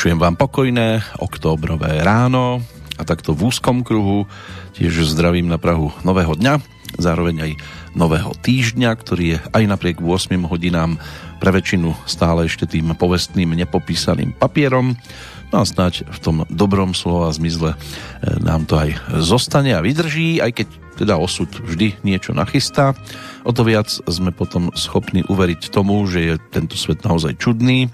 Vinšujem vám pokojné októbrové ráno a takto v úzkom kruhu tiež zdravím na Prahu nového dňa, zároveň aj nového týždňa, ktorý je aj napriek 8 hodinám pre väčšinu stále ešte tým povestným nepopísaným papierom. No a snáď v tom dobrom slova zmysle e, nám to aj zostane a vydrží, aj keď teda osud vždy niečo nachystá. O to viac sme potom schopní uveriť tomu, že je tento svet naozaj čudný,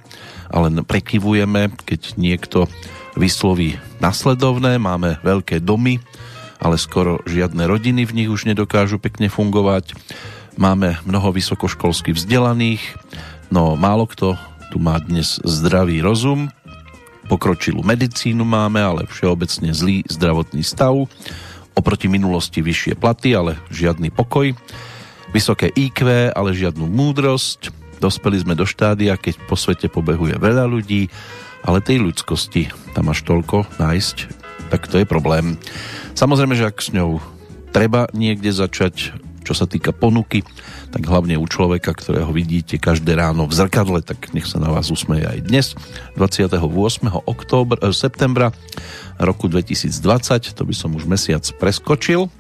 a len prekyvujeme, keď niekto vysloví nasledovné. Máme veľké domy, ale skoro žiadne rodiny v nich už nedokážu pekne fungovať. Máme mnoho vysokoškolsky vzdelaných, no málo kto tu má dnes zdravý rozum. Pokročilú medicínu máme, ale všeobecne zlý zdravotný stav. Oproti minulosti vyššie platy, ale žiadny pokoj. Vysoké IQ, ale žiadnu múdrosť Dospeli sme do štádia, keď po svete pobehuje veľa ľudí, ale tej ľudskosti tam až toľko nájsť, tak to je problém. Samozrejme, že ak s ňou treba niekde začať, čo sa týka ponuky, tak hlavne u človeka, ktorého vidíte každé ráno v zrkadle, tak nech sa na vás usmeje aj dnes, 28. Október, eh, septembra roku 2020, to by som už mesiac preskočil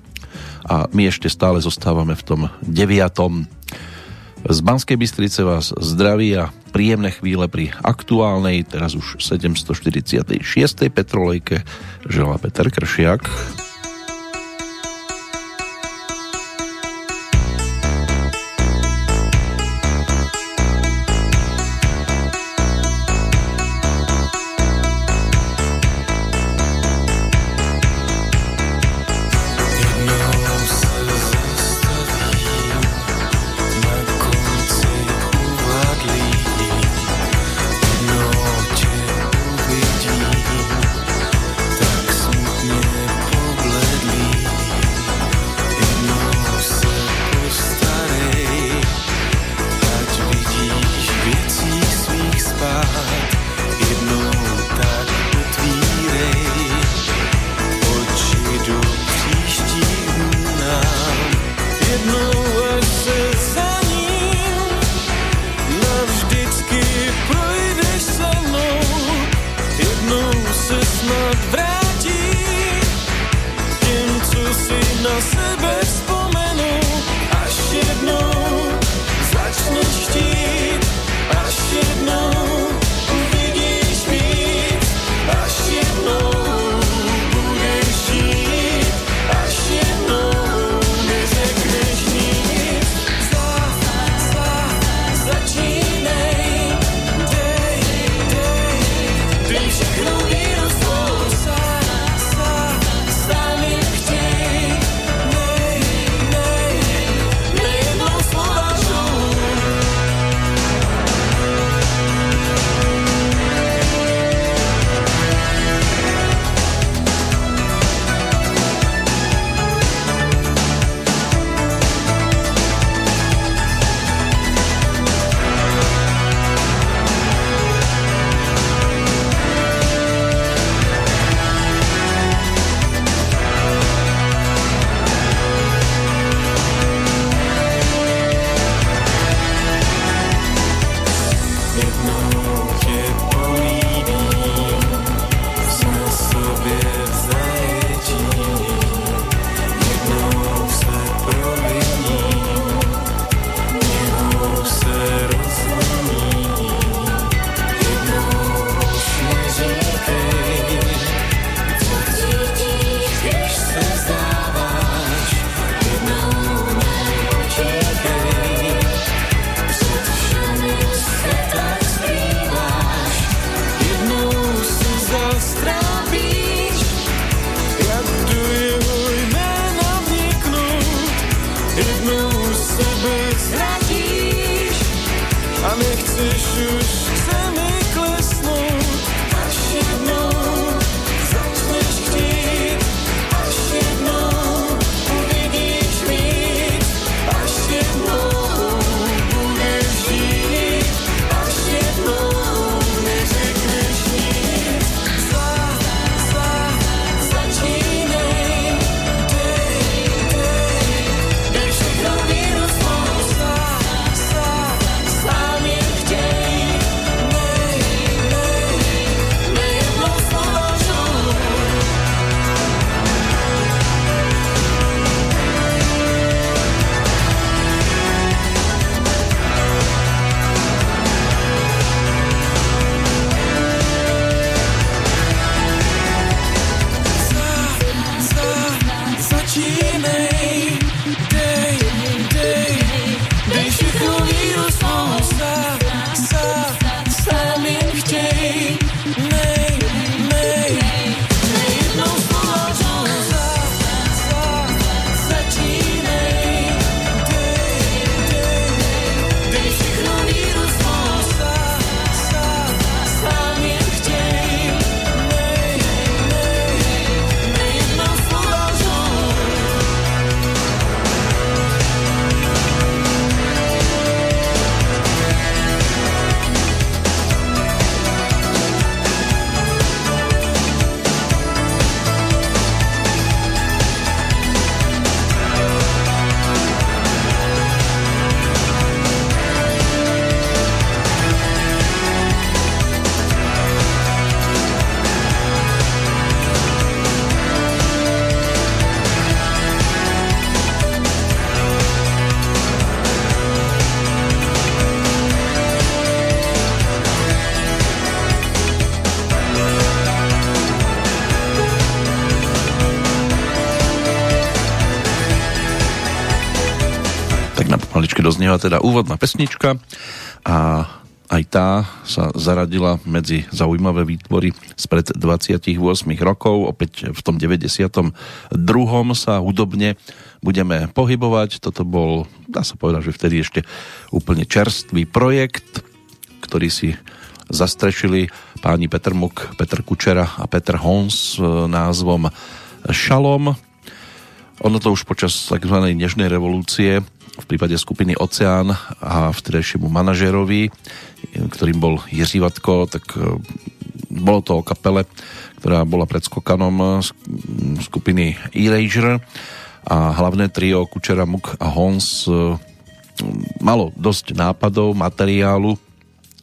a my ešte stále zostávame v tom 9. Z Banskej Bystrice vás zdraví a príjemné chvíle pri aktuálnej, teraz už 746. petrolejke želá Peter Kršiak. Doznieva teda úvodná pesnička a aj tá sa zaradila medzi zaujímavé výtvory spred 28 rokov. Opäť v tom 92. sa hudobne budeme pohybovať. Toto bol, dá sa povedať, že vtedy ešte úplne čerstvý projekt, ktorý si zastrešili páni Petr Muk, Petr Kučera a Petr Hons s názvom Šalom. Ono to už počas tzv. nežnej revolúcie v prípade skupiny Oceán a vtedajšiemu manažerovi, ktorým bol Jiří Vatko, tak e, bolo to o kapele, ktorá bola pred skokanom skupiny Erasure a hlavné trio Kučera, Muk a Hons e, malo dosť nápadov, materiálu,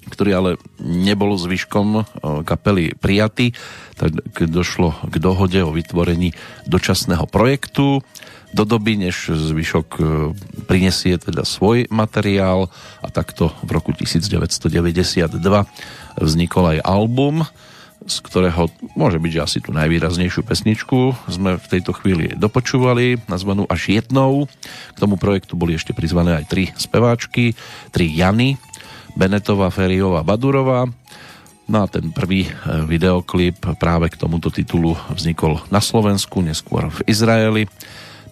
ktorý ale nebol zvyškom e, kapely prijatý, tak došlo k dohode o vytvorení dočasného projektu do doby, než zvyšok e, prinesie teda svoj materiál a takto v roku 1992 vznikol aj album, z ktorého môže byť, že asi tú najvýraznejšiu pesničku sme v tejto chvíli dopočúvali, nazvanú až jednou. K tomu projektu boli ešte prizvané aj tri speváčky, tri Jany, Benetová, Feriová, Badurová. No a ten prvý e, videoklip práve k tomuto titulu vznikol na Slovensku, neskôr v Izraeli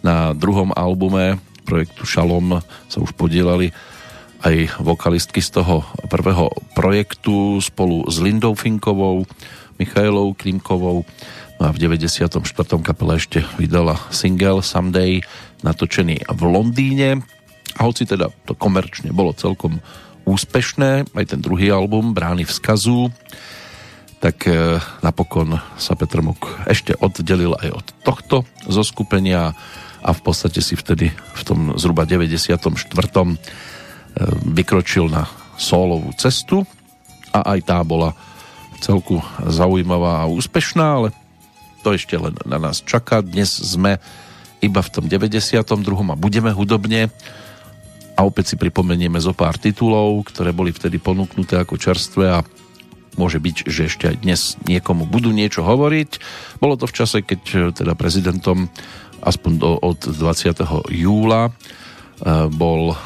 na druhom albume projektu Šalom sa už podielali aj vokalistky z toho prvého projektu spolu s Lindou Finkovou, Michailou Klimkovou. No a v 94. kapele ešte vydala single Someday natočený v Londýne. A hoci teda to komerčne bolo celkom úspešné, aj ten druhý album Brány vzkazu, tak e, napokon sa Petr Muk ešte oddelil aj od tohto zo skupenia a v podstate si vtedy v tom zhruba 94. E, vykročil na solovú cestu a aj tá bola celku zaujímavá a úspešná, ale to ešte len na nás čaká. Dnes sme iba v tom 92. a budeme hudobne a opäť si pripomenieme zo pár titulov, ktoré boli vtedy ponúknuté ako čerstvé a môže byť, že ešte aj dnes niekomu budú niečo hovoriť. Bolo to v čase, keď e, teda prezidentom aspoň do, od 20. júla e, bol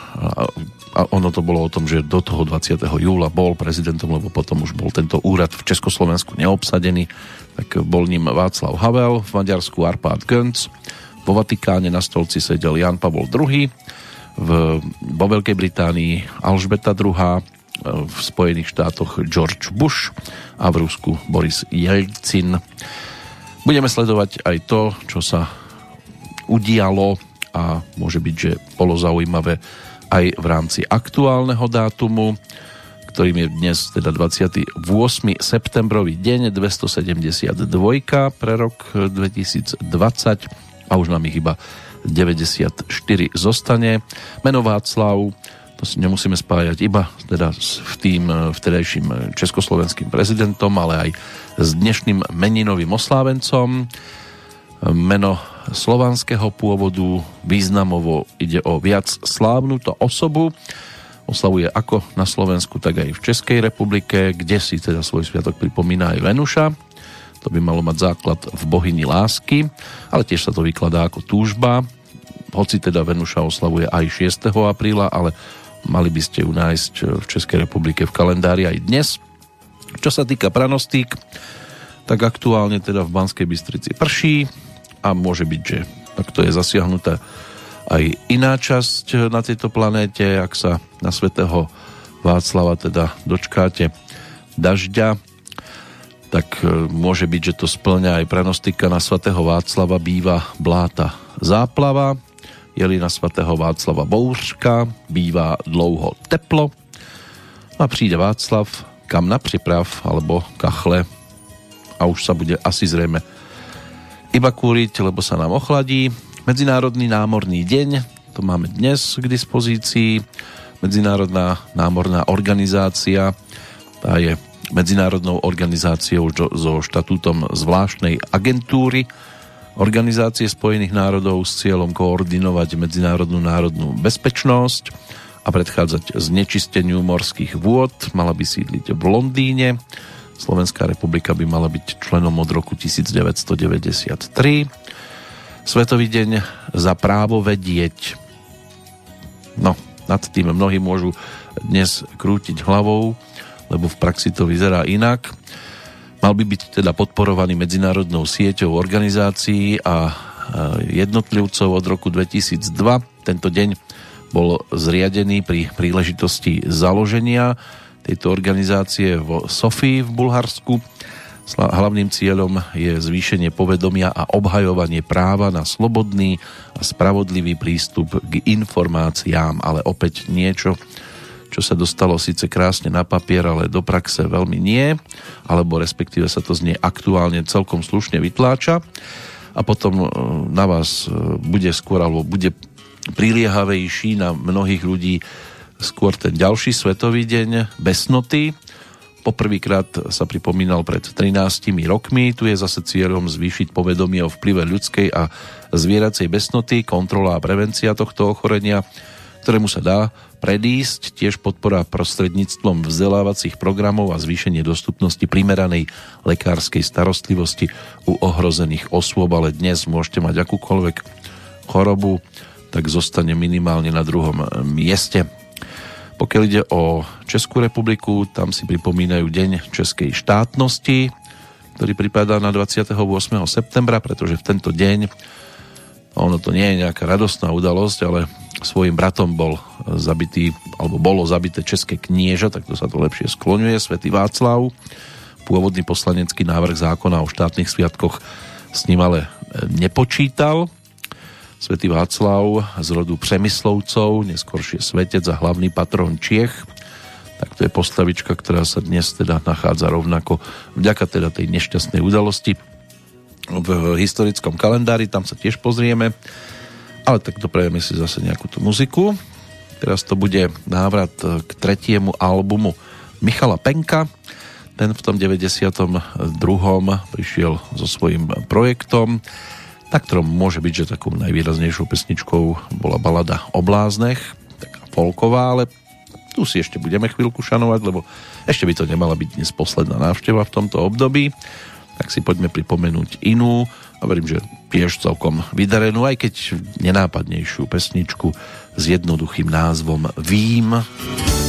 a ono to bolo o tom, že do toho 20. júla bol prezidentom, lebo potom už bol tento úrad v Československu neobsadený, tak bol ním Václav Havel, v Maďarsku Arpad Gönc, vo Vatikáne na stolci sedel Jan Pavol II, v, vo Veľkej Británii Alžbeta II, v Spojených štátoch George Bush a v Rusku Boris Jelcin. Budeme sledovať aj to, čo sa udialo a môže byť, že bolo zaujímavé aj v rámci aktuálneho dátumu, ktorým je dnes teda 28. septembrový deň 272 pre rok 2020 a už nám ich iba 94 zostane. Meno Václav, to si nemusíme spájať iba teda s tým vtedajším československým prezidentom, ale aj s dnešným meninovým oslávencom. Meno slovanského pôvodu, významovo ide o viac slávnuto osobu, oslavuje ako na Slovensku, tak aj v Českej republike, kde si teda svoj sviatok pripomína aj Venuša. To by malo mať základ v bohyni lásky, ale tiež sa to vykladá ako túžba. Hoci teda Venuša oslavuje aj 6. apríla, ale mali by ste ju nájsť v Českej republike v kalendári aj dnes. Čo sa týka pranostík, tak aktuálne teda v Banskej Bystrici prší, a môže byť, že takto je zasiahnutá aj iná časť na tejto planéte, ak sa na svätého Václava teda dočkáte dažďa, tak e, môže byť, že to splňa aj pranostika na svätého Václava býva bláta záplava, jeli na svätého Václava bouřka, býva dlouho teplo a príde Václav kam na připrav alebo kachle a už sa bude asi zrejme iba kúriť, lebo sa nám ochladí. Medzinárodný námorný deň, to máme dnes k dispozícii. Medzinárodná námorná organizácia, tá je medzinárodnou organizáciou so štatútom zvláštnej agentúry Organizácie spojených národov s cieľom koordinovať medzinárodnú národnú bezpečnosť a predchádzať znečisteniu morských vôd. Mala by sídliť v Londýne Slovenská republika by mala byť členom od roku 1993. Svetový deň za právo vedieť. No, nad tým mnohí môžu dnes krútiť hlavou, lebo v praxi to vyzerá inak. Mal by byť teda podporovaný medzinárodnou sieťou organizácií a jednotlivcov od roku 2002. Tento deň bol zriadený pri príležitosti založenia tejto organizácie v Sofii v Bulharsku. Hlavným cieľom je zvýšenie povedomia a obhajovanie práva na slobodný a spravodlivý prístup k informáciám, ale opäť niečo, čo sa dostalo síce krásne na papier, ale do praxe veľmi nie, alebo respektíve sa to z nej aktuálne celkom slušne vytláča a potom e, na vás e, bude skôr, alebo bude priliehavejší na mnohých ľudí skôr ten ďalší svetový deň besnoty. Poprvýkrát sa pripomínal pred 13 rokmi. Tu je zase cieľom zvýšiť povedomie o vplyve ľudskej a zvieracej besnoty, kontrola a prevencia tohto ochorenia ktorému sa dá predísť, tiež podpora prostredníctvom vzdelávacích programov a zvýšenie dostupnosti primeranej lekárskej starostlivosti u ohrozených osôb, ale dnes môžete mať akúkoľvek chorobu, tak zostane minimálne na druhom mieste. Pokiaľ ide o Českú republiku, tam si pripomínajú Deň Českej štátnosti, ktorý pripadá na 28. septembra, pretože v tento deň ono to nie je nejaká radostná udalosť, ale svojim bratom bol zabitý, alebo bolo zabité české knieža, tak to sa to lepšie skloňuje, svätý Václav. Pôvodný poslanecký návrh zákona o štátnych sviatkoch s ním ale nepočítal. Svetý Václav z rodu Přemyslovcov, neskôršie svetec a hlavný patron Čiech. Tak to je postavička, ktorá sa dnes teda nachádza rovnako vďaka teda tej nešťastnej udalosti v historickom kalendári, tam sa tiež pozrieme. Ale tak doprajeme si zase nejakú tú muziku. Teraz to bude návrat k tretiemu albumu Michala Penka. Ten v tom 92. prišiel so svojím projektom, na ktorom môže byť, že takou najvýraznejšou pesničkou bola balada o bláznech, taká folková, ale tu si ešte budeme chvíľku šanovať, lebo ešte by to nemala byť dnes posledná návšteva v tomto období tak si poďme pripomenúť inú a verím, že tiež celkom vydarenú, aj keď nenápadnejšiu pesničku s jednoduchým názvom Vím. Vím.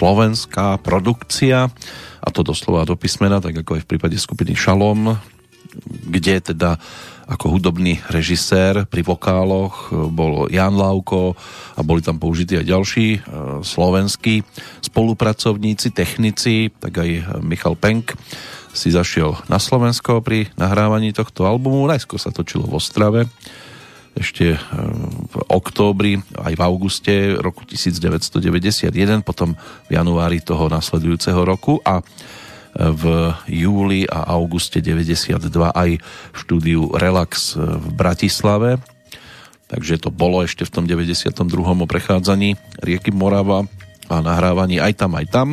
Česko-slovenská produkcia a to doslova do písmena, tak ako aj v prípade skupiny Šalom, kde teda ako hudobný režisér pri vokáloch bol Jan Lauko a boli tam použití aj ďalší e, slovenskí spolupracovníci, technici, tak aj Michal Penk si zašiel na Slovensko pri nahrávaní tohto albumu. Najskôr sa točilo v Ostrave, ešte e, októbri, aj v auguste roku 1991, potom v januári toho nasledujúceho roku a v júli a auguste 92 aj v štúdiu Relax v Bratislave. Takže to bolo ešte v tom 92. o prechádzaní rieky Morava a nahrávaní aj tam, aj tam.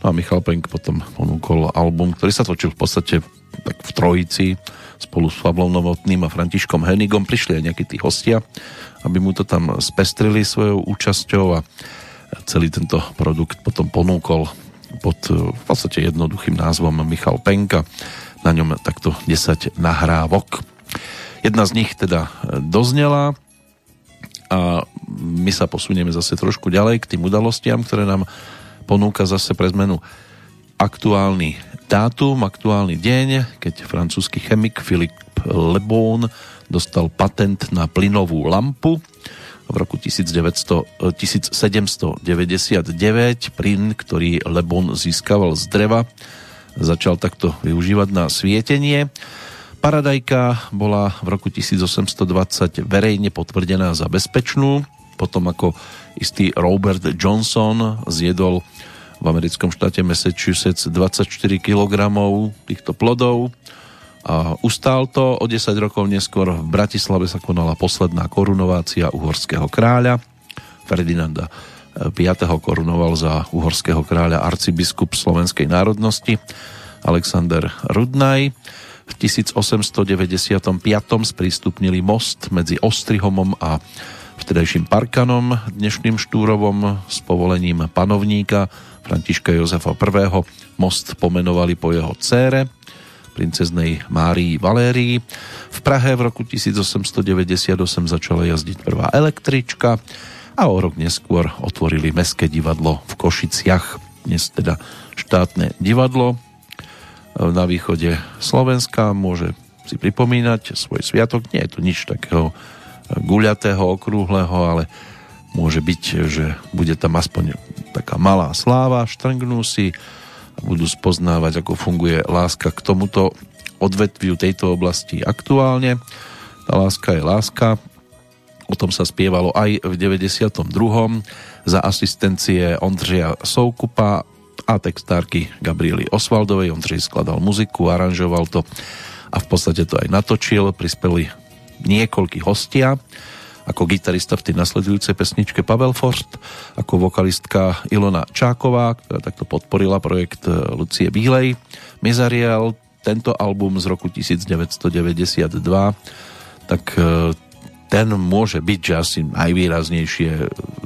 No a Michal Penk potom ponúkol album, ktorý sa točil v podstate tak v trojici spolu s Pavlom Novotným a Františkom Henigom. Prišli aj nejakí tí hostia, aby mu to tam spestrili svojou účasťou a celý tento produkt potom ponúkol pod e, v podstate jednoduchým názvom Michal Penka. Na ňom takto 10 nahrávok. Jedna z nich teda e, doznela a my sa posunieme zase trošku ďalej k tým udalostiam, ktoré nám ponúka zase pre zmenu aktuálny dátum, aktuálny deň, keď francúzsky chemik Philippe Le dostal patent na plynovú lampu v roku 1900, 1799 plyn, ktorý Le Bon získaval z dreva, začal takto využívať na svietenie. Paradajka bola v roku 1820 verejne potvrdená za bezpečnú, potom ako istý Robert Johnson zjedol v americkom štáte Massachusetts 24 kg týchto plodov ustál to. O 10 rokov neskôr v Bratislave sa konala posledná korunovácia uhorského kráľa. Ferdinanda V. korunoval za uhorského kráľa arcibiskup slovenskej národnosti Alexander Rudnaj. V 1895. sprístupnili most medzi Ostrihomom a vtedajším Parkanom, dnešným Štúrovom s povolením panovníka Františka Jozefa I. Most pomenovali po jeho cére princeznej Márii Valérii. V Prahe v roku 1898 začala jazdiť prvá električka a o rok neskôr otvorili Mestské divadlo v Košiciach, dnes teda štátne divadlo na východe Slovenska. Môže si pripomínať svoj sviatok. Nie je to nič takého guľatého, okrúhleho, ale môže byť, že bude tam aspoň taká malá sláva, štrngnú si budú spoznávať, ako funguje láska k tomuto odvetviu tejto oblasti aktuálne. Tá láska je láska. O tom sa spievalo aj v 92. za asistencie Ondřeja Soukupa a textárky Gabriely Osvaldovej. Ondřej skladal muziku, aranžoval to a v podstate to aj natočil. Prispeli niekoľkí hostia ako gitarista v tej nasledujúcej pesničke Pavel Forst, ako vokalistka Ilona Čáková, ktorá takto podporila projekt e, Lucie Bílej. Mizariel, tento album z roku 1992, tak e, ten môže byť, že asi najvýraznejšie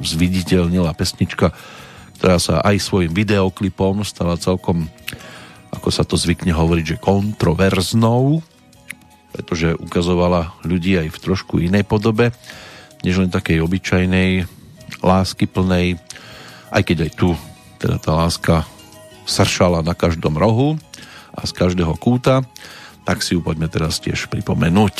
zviditeľnila pesnička, ktorá sa aj svojim videoklipom stala celkom, ako sa to zvykne hovoriť, že kontroverznou, pretože ukazovala ľudí aj v trošku inej podobe než len takej obyčajnej lásky plnej, aj keď aj tu teda tá láska sršala na každom rohu a z každého kúta, tak si ju poďme teraz tiež pripomenúť.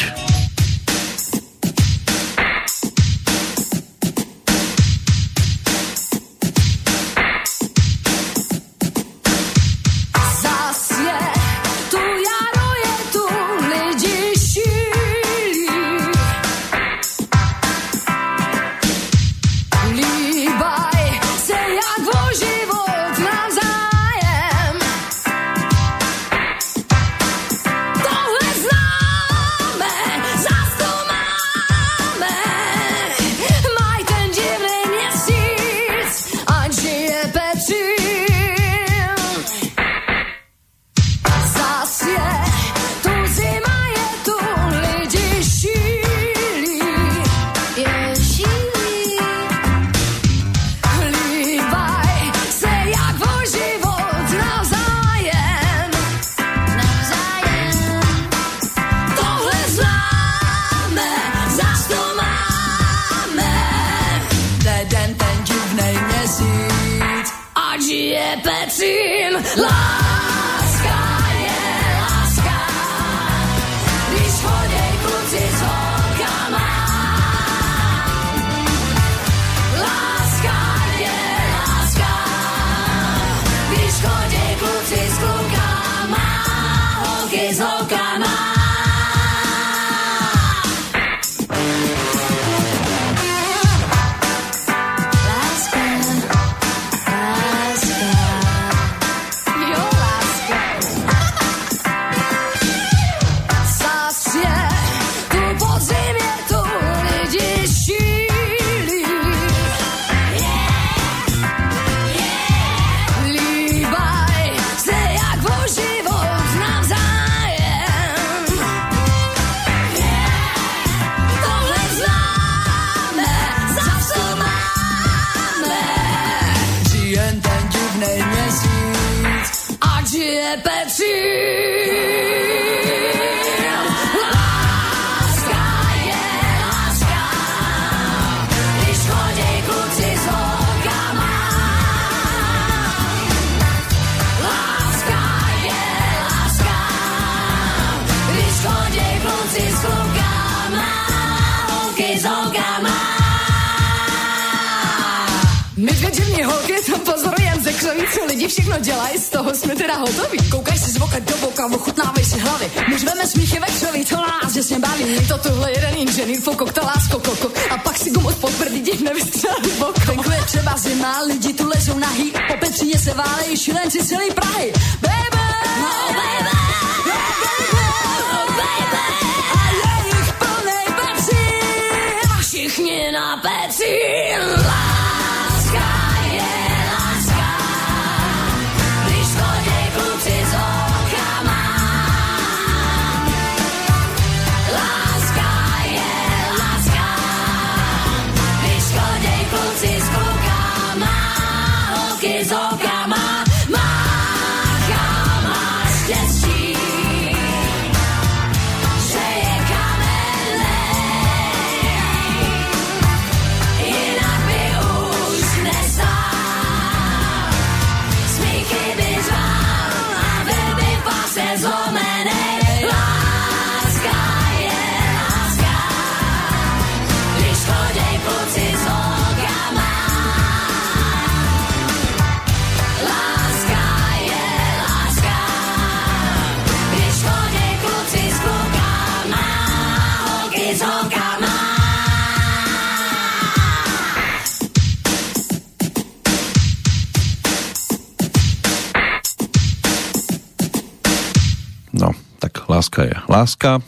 Láska.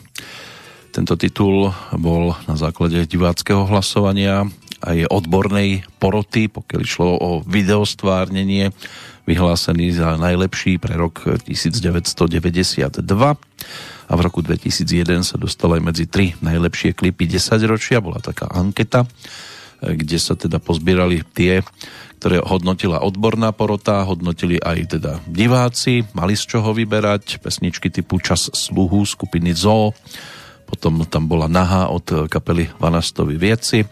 Tento titul bol na základe diváckého hlasovania je odbornej poroty, pokiaľ išlo o videostvárnenie, vyhlásený za najlepší pre rok 1992 a v roku 2001 sa dostal aj medzi tri najlepšie klipy 10 ročia, bola taká anketa, kde sa teda pozbierali tie, ktoré hodnotila odborná porota, hodnotili aj teda diváci, mali z čoho vyberať, pesničky typu Čas sluhu skupiny Zoo, potom tam bola Naha od kapely Vanastovi Vieci,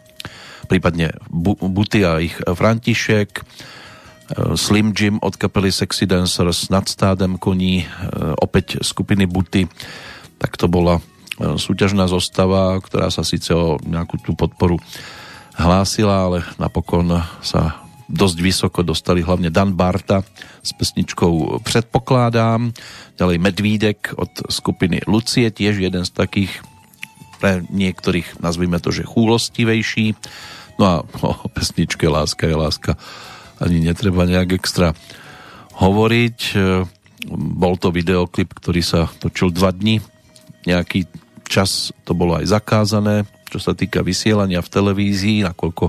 prípadne Bu- Buty a ich František, e, Slim Jim od kapely Sexy Dancers, nad stádem koní, e, opäť skupiny Buty, tak to bola e, súťažná zostava, ktorá sa síce o nejakú tú podporu hlásila, ale napokon sa dosť vysoko dostali hlavne Dan Barta s pesničkou Předpokládám, ďalej Medvídek od skupiny Lucie, tiež jeden z takých pre niektorých, nazvime to, že chúlostivejší. No a o pesničke Láska je láska ani netreba nejak extra hovoriť. Bol to videoklip, ktorý sa točil dva dni. Nejaký čas to bolo aj zakázané, čo sa týka vysielania v televízii, nakoľko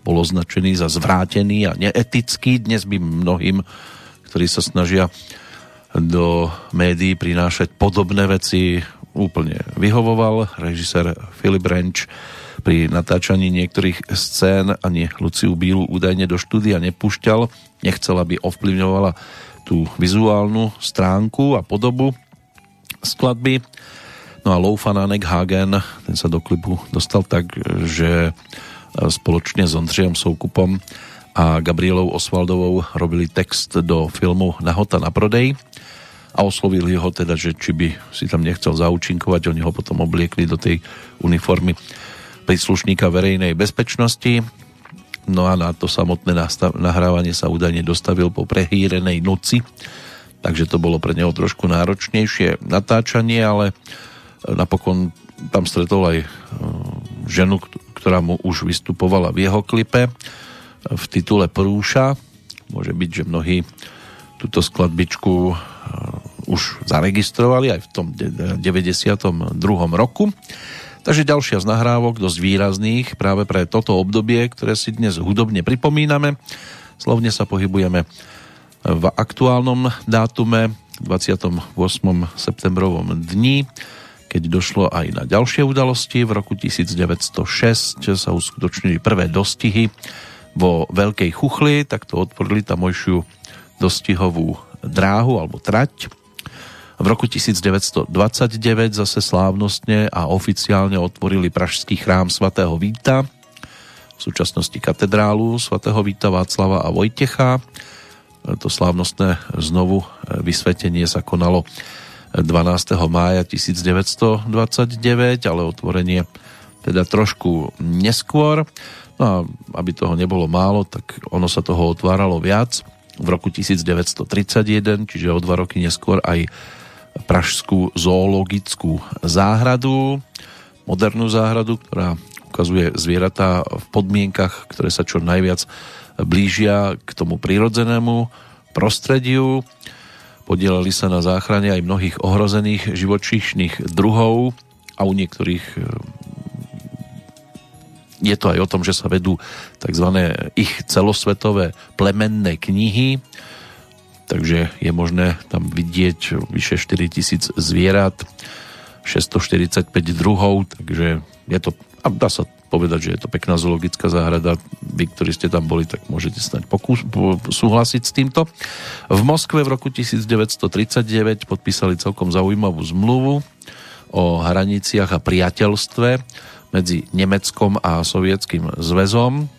bol označený za zvrátený a neetický. Dnes by mnohým, ktorí sa snažia do médií prinášať podobné veci, úplne vyhovoval. Režisér Philip Ranch pri natáčaní niektorých scén ani Luciu Bílu údajne do štúdia nepúšťal. Nechcel, aby ovplyvňovala tú vizuálnu stránku a podobu skladby. No a Loufananek Hagen, ten sa do klipu dostal tak, že spoločne s Ondřejem Soukupom a Gabrielou Osvaldovou robili text do filmu Nahota na prodej a oslovili ho teda, že či by si tam nechcel zaučinkovať, oni ho potom obliekli do tej uniformy príslušníka verejnej bezpečnosti. No a na to samotné nahrávanie sa údajne dostavil po prehýrenej noci, takže to bolo pre neho trošku náročnejšie natáčanie, ale napokon tam stretol aj e, ženu, ktorá mu už vystupovala v jeho klipe v titule Prúša. Môže byť, že mnohí túto skladbičku e, už zaregistrovali aj v tom 92. roku. Takže ďalšia z nahrávok, dosť výrazných práve pre toto obdobie, ktoré si dnes hudobne pripomíname. Slovne sa pohybujeme v aktuálnom dátume 28. septembrovom dni, keď došlo aj na ďalšie udalosti. V roku 1906 sa uskutočnili prvé dostihy vo Veľkej Chuchli, tak to otvorili tamojšiu dostihovú dráhu alebo trať. V roku 1929 zase slávnostne a oficiálne otvorili pražský chrám svatého Víta, v súčasnosti katedrálu svatého Víta Václava a Vojtecha. To slávnostné znovu vysvetenie sa konalo 12. mája 1929, ale otvorenie teda trošku neskôr. No a aby toho nebolo málo, tak ono sa toho otváralo viac. V roku 1931, čiže o dva roky neskôr aj Pražskú zoologickú záhradu, modernú záhradu, ktorá ukazuje zvieratá v podmienkach, ktoré sa čo najviac blížia k tomu prírodzenému prostrediu. Podielali sa na záchrane aj mnohých ohrozených živočíšnych druhov a u niektorých e, je to aj o tom, že sa vedú tzv. ich celosvetové plemenné knihy, takže je možné tam vidieť vyše 4000 zvierat, 645 druhov, takže je to, a dá sa povedať, že je to pekná zoologická záhrada. Vy, ktorí ste tam boli, tak môžete snať pokús, súhlasiť s týmto. V Moskve v roku 1939 podpísali celkom zaujímavú zmluvu o hraniciach a priateľstve medzi Nemeckom a Sovietským zväzom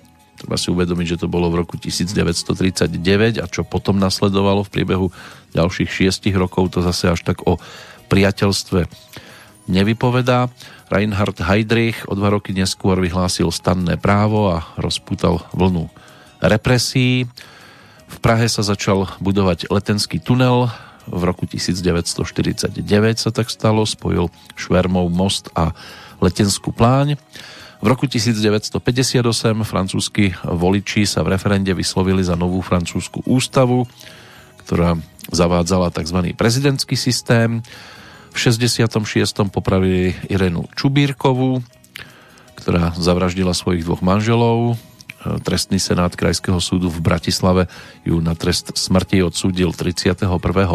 Treba si uvedomiť, že to bolo v roku 1939 a čo potom nasledovalo v priebehu ďalších šiestich rokov, to zase až tak o priateľstve nevypovedá. Reinhard Heydrich o dva roky neskôr vyhlásil stanné právo a rozputal vlnu represí. V Prahe sa začal budovať letenský tunel. V roku 1949 sa tak stalo, spojil Švermov most a letenskú pláň. V roku 1958 francúzski voliči sa v referende vyslovili za novú francúzsku ústavu, ktorá zavádzala tzv. prezidentský systém. V 66. popravili Irenu Čubírkovú, ktorá zavraždila svojich dvoch manželov. Trestný senát Krajského súdu v Bratislave ju na trest smrti odsúdil 31.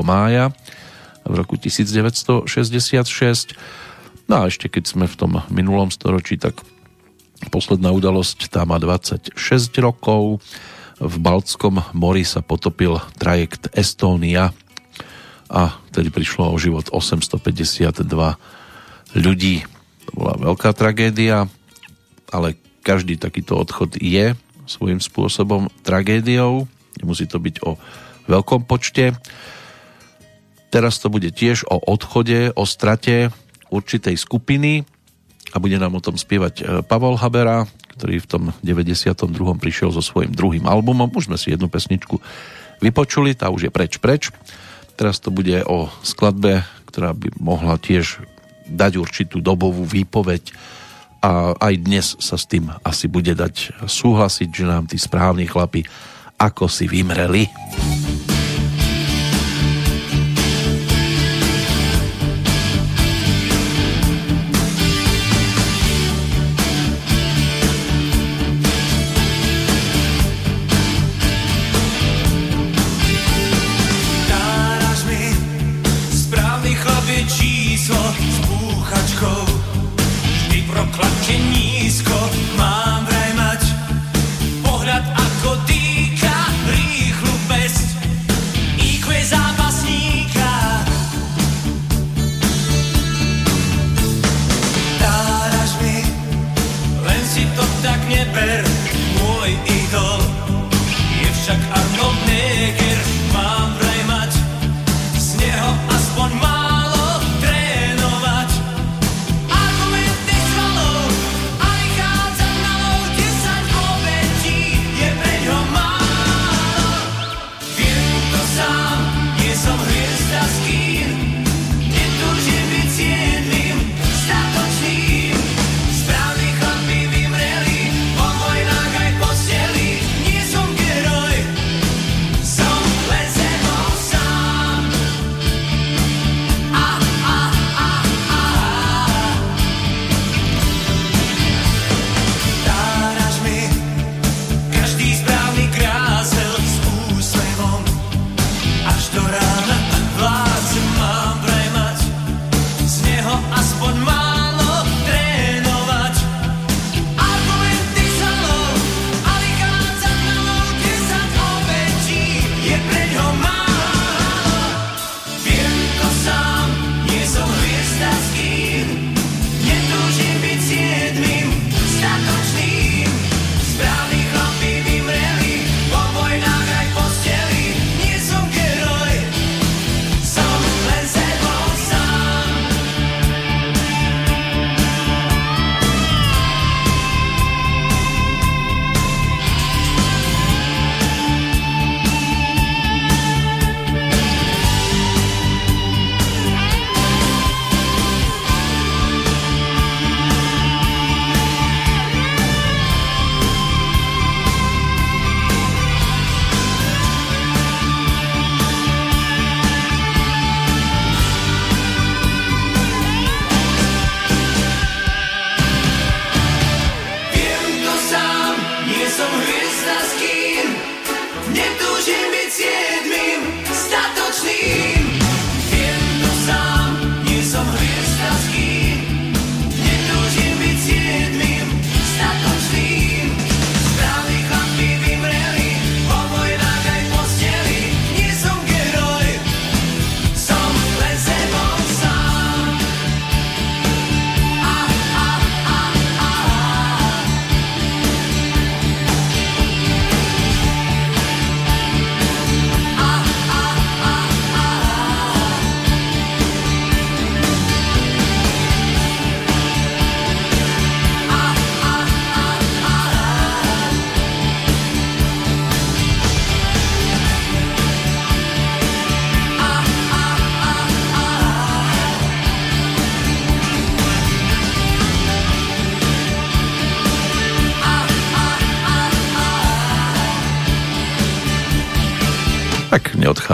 mája v roku 1966. No a ešte keď sme v tom minulom storočí, tak Posledná udalosť tá má 26 rokov. V Baltskom mori sa potopil trajekt Estónia a tedy prišlo o život 852 ľudí. To bola veľká tragédia, ale každý takýto odchod je svojím spôsobom tragédiou. Nemusí to byť o veľkom počte. Teraz to bude tiež o odchode, o strate určitej skupiny, a bude nám o tom spievať e, Pavol Habera, ktorý v tom 92. prišiel so svojím druhým albumom. Už sme si jednu pesničku vypočuli, tá už je preč preč. Teraz to bude o skladbe, ktorá by mohla tiež dať určitú dobovú výpoveď a aj dnes sa s tým asi bude dať súhlasiť, že nám tí správni chlapi ako si vymreli.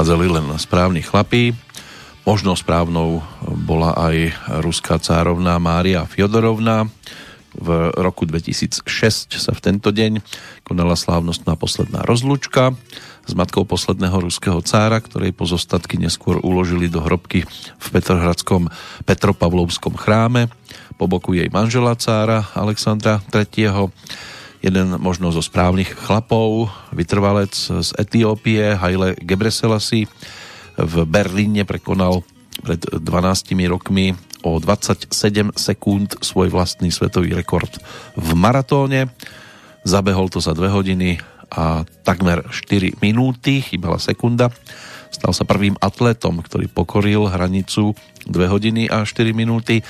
Tak neodchádzali len správni chlapí. Možno správnou bola aj ruská cárovná Mária Fiodorovna. V roku 2006 sa v tento deň konala slávnostná posledná rozlučka s matkou posledného ruského cára, ktorej pozostatky neskôr uložili do hrobky v Petrohradskom Petropavlovskom chráme po boku jej manžela cára Alexandra III. Jeden možno zo správnych chlapov, vytrvalec z Etiópie, Haile Gebreselassie, v Berlíne prekonal pred 12 rokmi o 27 sekúnd svoj vlastný svetový rekord v maratóne. Zabehol to za 2 hodiny a takmer 4 minúty, chýbala sekunda. Stal sa prvým atletom, ktorý pokoril hranicu 2 hodiny a 4 minúty.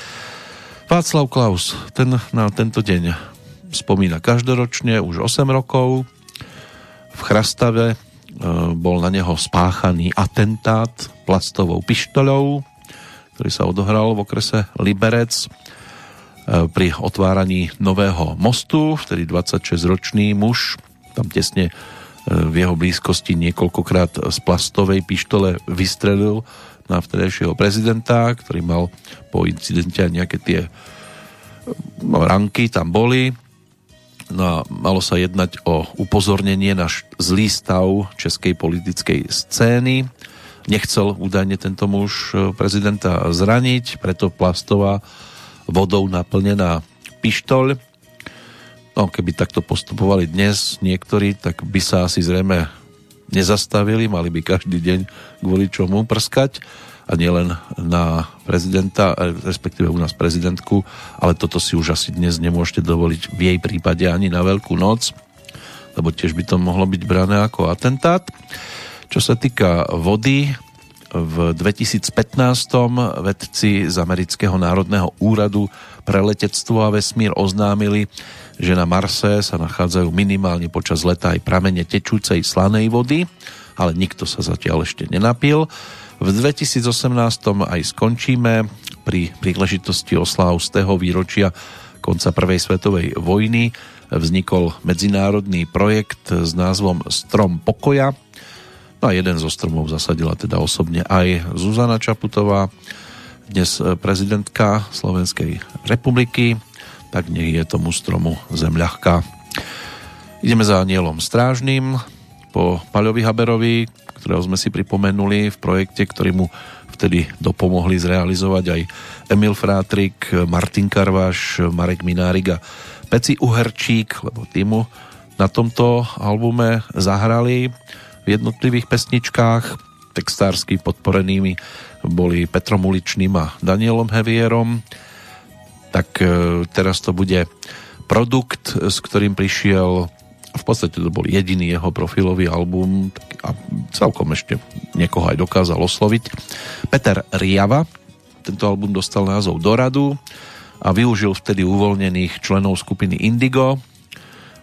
Václav Klaus, ten na tento deň spomína každoročne už 8 rokov. V Chrastave e, bol na neho spáchaný atentát plastovou pištoľou, ktorý sa odohral v okrese Liberec e, pri otváraní nového mostu, vtedy 26-ročný muž tam tesne e, v jeho blízkosti niekoľkokrát z plastovej pištole vystrelil na vtedajšieho prezidenta, ktorý mal po incidente nejaké tie ranky tam boli. No a malo sa jednať o upozornenie na zlý stav českej politickej scény. Nechcel údajne tento muž e, prezidenta zraniť, preto plastová vodou naplnená pištoľ No, keby takto postupovali dnes niektorí, tak by sa asi zrejme nezastavili, mali by každý deň kvôli čomu prskať a nielen na prezidenta, respektíve u nás prezidentku, ale toto si už asi dnes nemôžete dovoliť v jej prípade ani na Veľkú noc, lebo tiež by to mohlo byť brané ako atentát. Čo sa týka vody, v 2015 vedci z Amerického národného úradu pre letectvo a vesmír oznámili, že na Marse sa nachádzajú minimálne počas leta aj pramene tečúcej slanej vody, ale nikto sa zatiaľ ešte nenapil. V 2018 aj skončíme pri príležitosti osláv z toho výročia konca Prvej svetovej vojny vznikol medzinárodný projekt s názvom Strom pokoja. No a jeden zo stromov zasadila teda osobne aj Zuzana Čaputová, dnes prezidentka Slovenskej republiky tak nech je tomu stromu zem ľahká. Ideme za anielom strážnym po Paľovi Haberovi, ktorého sme si pripomenuli v projekte, ktorý mu vtedy dopomohli zrealizovať aj Emil Frátrik, Martin Karvaš, Marek Minárik a Peci Uherčík, lebo týmu na tomto albume zahrali v jednotlivých pesničkách. Textársky podporenými boli Petrom Uličným a Danielom Hevierom. Tak e, teraz to bude produkt, s ktorým prišiel v podstate to bol jediný jeho profilový album a celkom ešte niekoho aj dokázal osloviť. Peter Riava, tento album dostal názov Doradu a využil vtedy uvoľnených členov skupiny Indigo.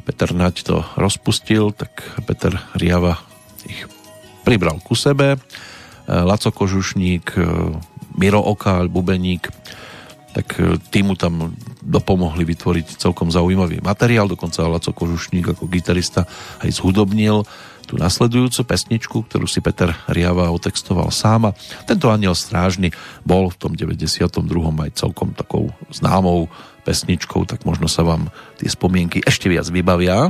Peter Naď to rozpustil, tak Peter Riava ich pribral ku sebe. E, Laco Kožušník, e, Miro Okál, Bubeník, tak e, týmu tam dopomohli vytvoriť celkom zaujímavý materiál, dokonca Laco Kožušník ako gitarista aj zhudobnil tú nasledujúcu pesničku, ktorú si Peter Riava otextoval sám a tento aniel strážny bol v tom 92. aj celkom takou známou pesničkou, tak možno sa vám tie spomienky ešte viac vybavia.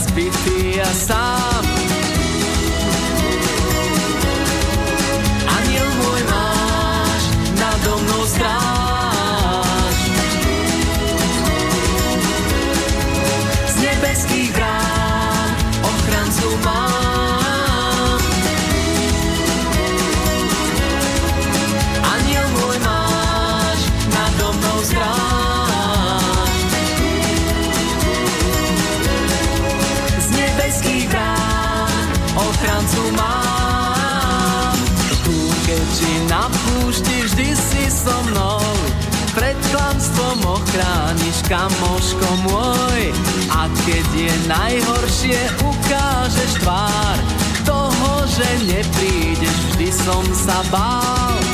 As pitias ochrániš kamoško môj. A keď je najhoršie, ukážeš tvár toho, že neprídeš, vždy som sa bál.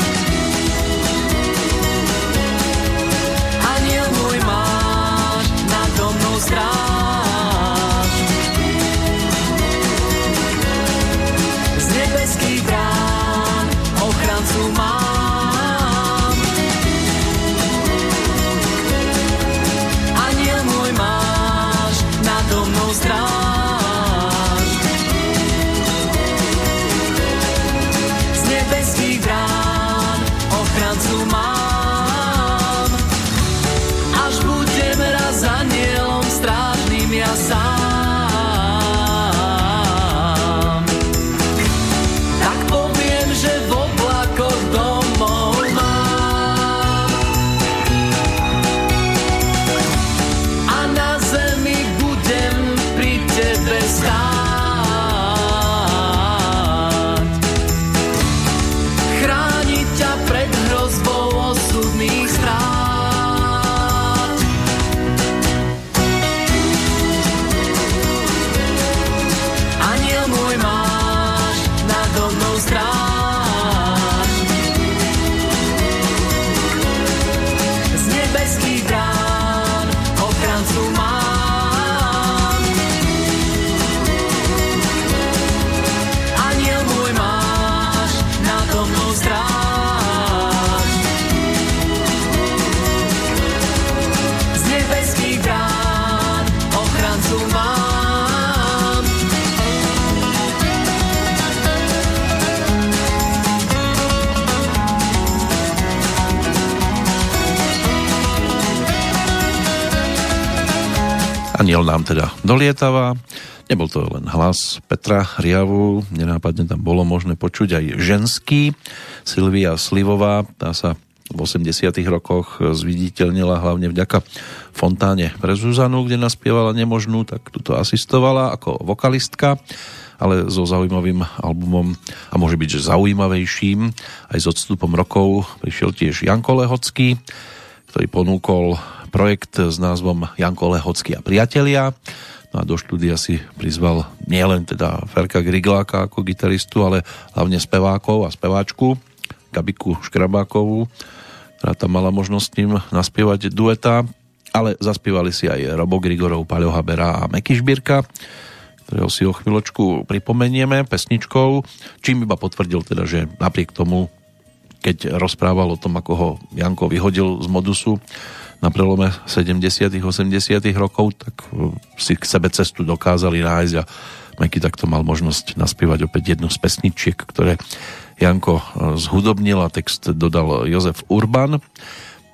Dolietava. Nebol to len hlas Petra Riavu, nenápadne tam bolo možné počuť aj ženský. Silvia Slivová, tá sa v 80 rokoch zviditeľnila hlavne vďaka Fontáne pre Zuzanu, kde naspievala nemožnú, tak tuto asistovala ako vokalistka, ale so zaujímavým albumom a môže byť, že zaujímavejším aj s odstupom rokov prišiel tiež Janko Lehocký, ktorý ponúkol projekt s názvom Janko Lehocký a priatelia. No a do štúdia si prizval nielen teda Ferka Grigláka ako gitaristu, ale hlavne spevákov a speváčku Gabiku Škrabákovú, ktorá tam mala možnosť s ním naspievať dueta, ale zaspievali si aj Robo Grigorov, Paľo Habera a Meky Šbírka, ktorého si o chvíľočku pripomenieme pesničkou, čím iba potvrdil teda, že napriek tomu, keď rozprával o tom, ako ho Janko vyhodil z modusu, na prelome 70 80 rokov, tak e, si k sebe cestu dokázali nájsť a Meky takto mal možnosť naspievať opäť jednu z pesničiek, ktoré Janko e, zhudobnil a text dodal Jozef Urban.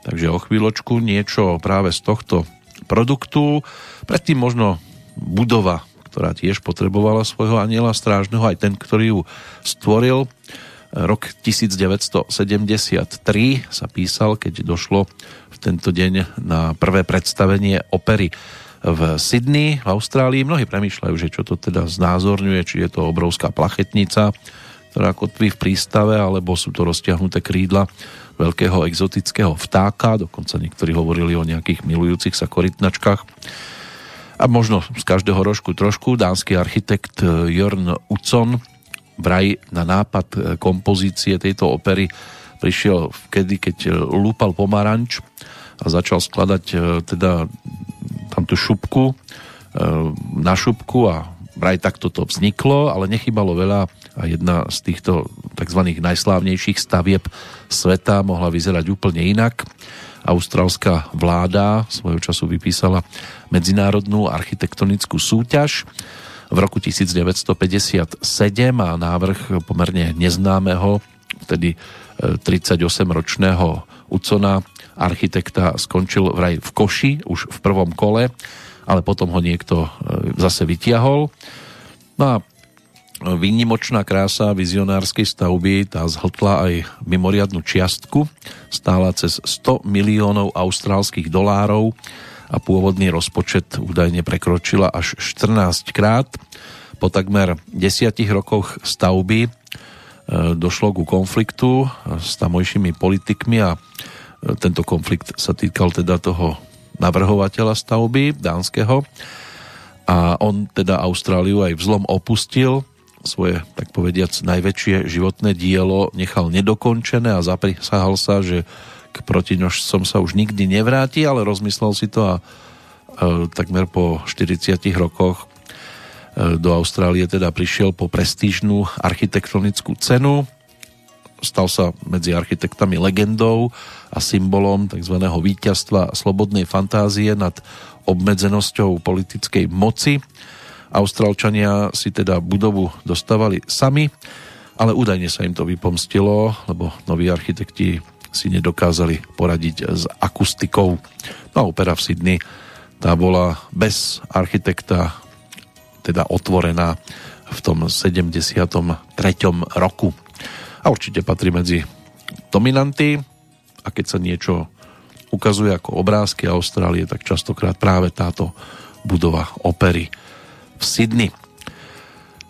Takže o chvíľočku niečo práve z tohto produktu. Predtým možno budova, ktorá tiež potrebovala svojho aniela strážneho, aj ten, ktorý ju stvoril. Rok 1973 sa písal, keď došlo tento deň na prvé predstavenie opery v Sydney, v Austrálii. Mnohí premýšľajú, že čo to teda znázorňuje, či je to obrovská plachetnica, ktorá kotví v prístave, alebo sú to roztiahnuté krídla veľkého exotického vtáka, dokonca niektorí hovorili o nejakých milujúcich sa korytnačkách. A možno z každého rožku trošku dánsky architekt Jörn Ucon vraj na nápad kompozície tejto opery prišiel vkedy, keď lúpal pomaranč a začal skladať e, teda tam tú šupku e, na šupku a vraj takto to vzniklo, ale nechybalo veľa a jedna z týchto tzv. najslávnejších stavieb sveta mohla vyzerať úplne inak. Austrálska vláda svojho času vypísala medzinárodnú architektonickú súťaž v roku 1957 a návrh pomerne neznámeho, vtedy 38-ročného Ucona, architekta, skončil vraj v Koši už v prvom kole, ale potom ho niekto e, zase vytiahol. No a výnimočná krása vizionárskej stavby tá zhltla aj mimoriadnu čiastku, stála cez 100 miliónov austrálskych dolárov a pôvodný rozpočet údajne prekročila až 14 krát. Po takmer desiatich rokoch stavby došlo ku konfliktu s tamojšími politikmi a tento konflikt sa týkal teda toho navrhovateľa stavby dánskeho a on teda Austráliu aj vzlom opustil svoje, tak povediac, najväčšie životné dielo nechal nedokončené a zaprisahal sa, že k protinožcom sa už nikdy nevráti, ale rozmyslel si to a e, takmer po 40 rokoch e, do Austrálie teda prišiel po prestížnú architektonickú cenu. Stal sa medzi architektami legendou a symbolom tzv. víťazstva slobodnej fantázie nad obmedzenosťou politickej moci. Austrálčania si teda budovu dostávali sami, ale údajne sa im to vypomstilo, lebo noví architekti si nedokázali poradiť s akustikou. No a opera v Sydney tá bola bez architekta teda otvorená v tom 73. roku. A určite patrí medzi dominanty a keď sa niečo ukazuje ako obrázky Austrálie, tak častokrát práve táto budova opery v Sydney.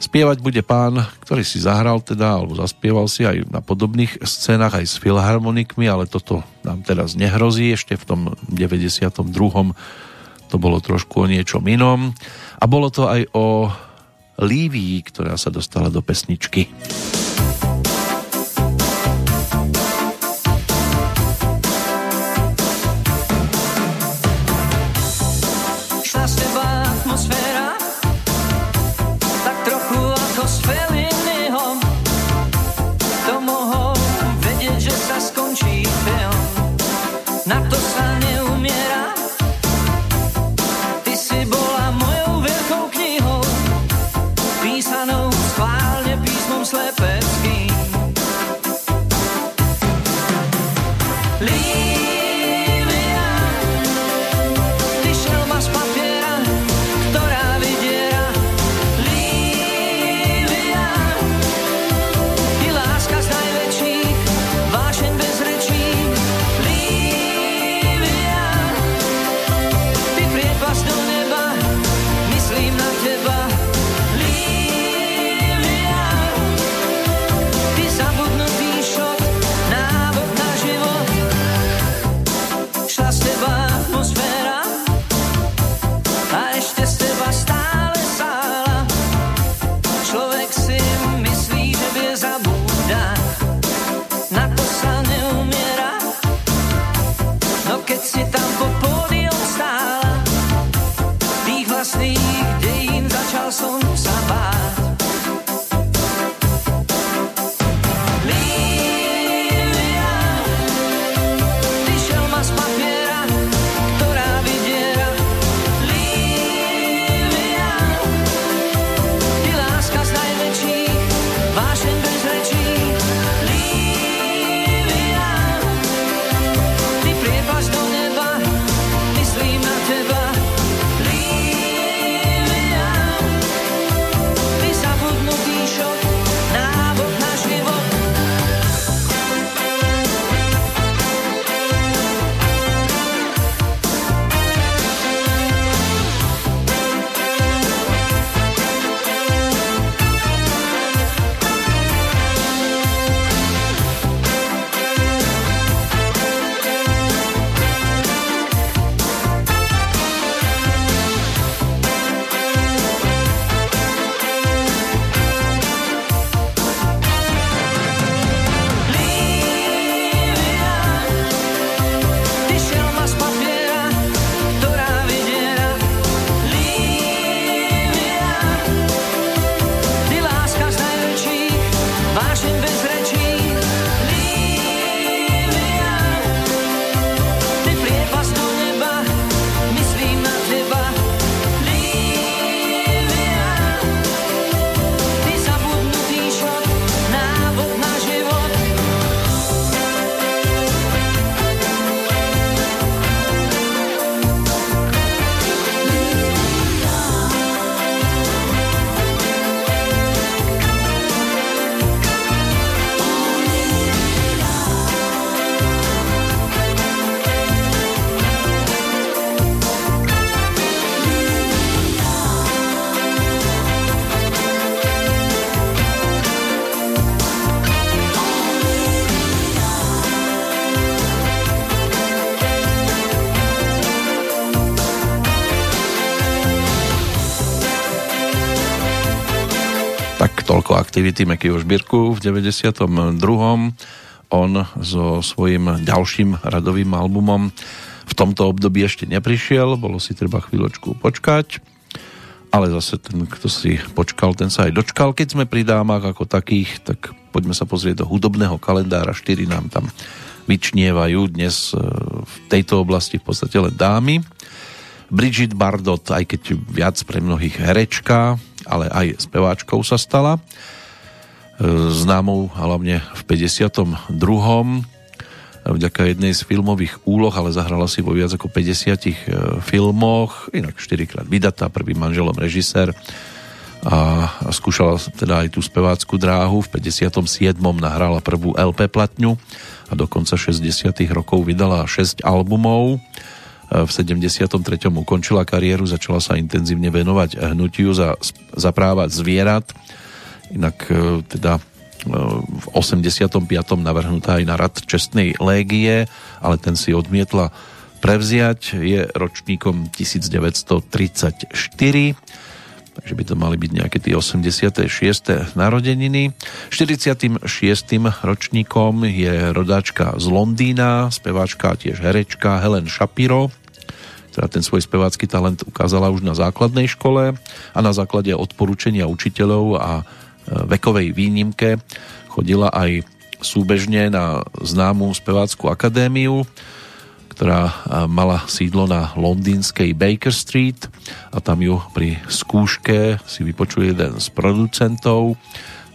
Spievať bude pán, ktorý si zahral teda, alebo zaspieval si aj na podobných scénach, aj s filharmonikmi, ale toto nám teraz nehrozí. Ešte v tom 92. to bolo trošku o niečom inom. A bolo to aj o Lívii, ktorá sa dostala do pesničky. Aktivity Mekyho Žbírku v 92. On so svojím ďalším radovým albumom v tomto období ešte neprišiel, bolo si treba chvíľočku počkať, ale zase ten, kto si počkal, ten sa aj dočkal. Keď sme pri dámach ako takých, tak poďme sa pozrieť do hudobného kalendára, 4 nám tam vyčnievajú dnes e, v tejto oblasti v podstate len dámy. Bridget Bardot, aj keď viac pre mnohých herečka, ale aj speváčkou sa stala. E, známou hlavne v 52. vďaka jednej z filmových úloh, ale zahrala si vo viac ako 50 e, filmoch, inak 4 krát vydatá, prvým manželom režisér a skúšala teda aj tú spevácku dráhu. V 57. nahrala prvú LP platňu a do konca 60. rokov vydala 6 albumov v 73. ukončila kariéru, začala sa intenzívne venovať hnutiu za, za práva zvierat. Inak e, teda e, v 85. navrhnutá aj na rad čestnej légie, ale ten si odmietla prevziať. Je ročníkom 1934 takže by to mali byť nejaké tie 86. narodeniny. 46. ročníkom je rodáčka z Londýna, speváčka tiež herečka Helen Shapiro, ktorá ten svoj spevácky talent ukázala už na základnej škole a na základe odporúčenia učiteľov a vekovej výnimke chodila aj súbežne na známú spevácku akadémiu, ktorá mala sídlo na londýnskej Baker Street a tam ju pri skúške si vypočuje jeden z producentov.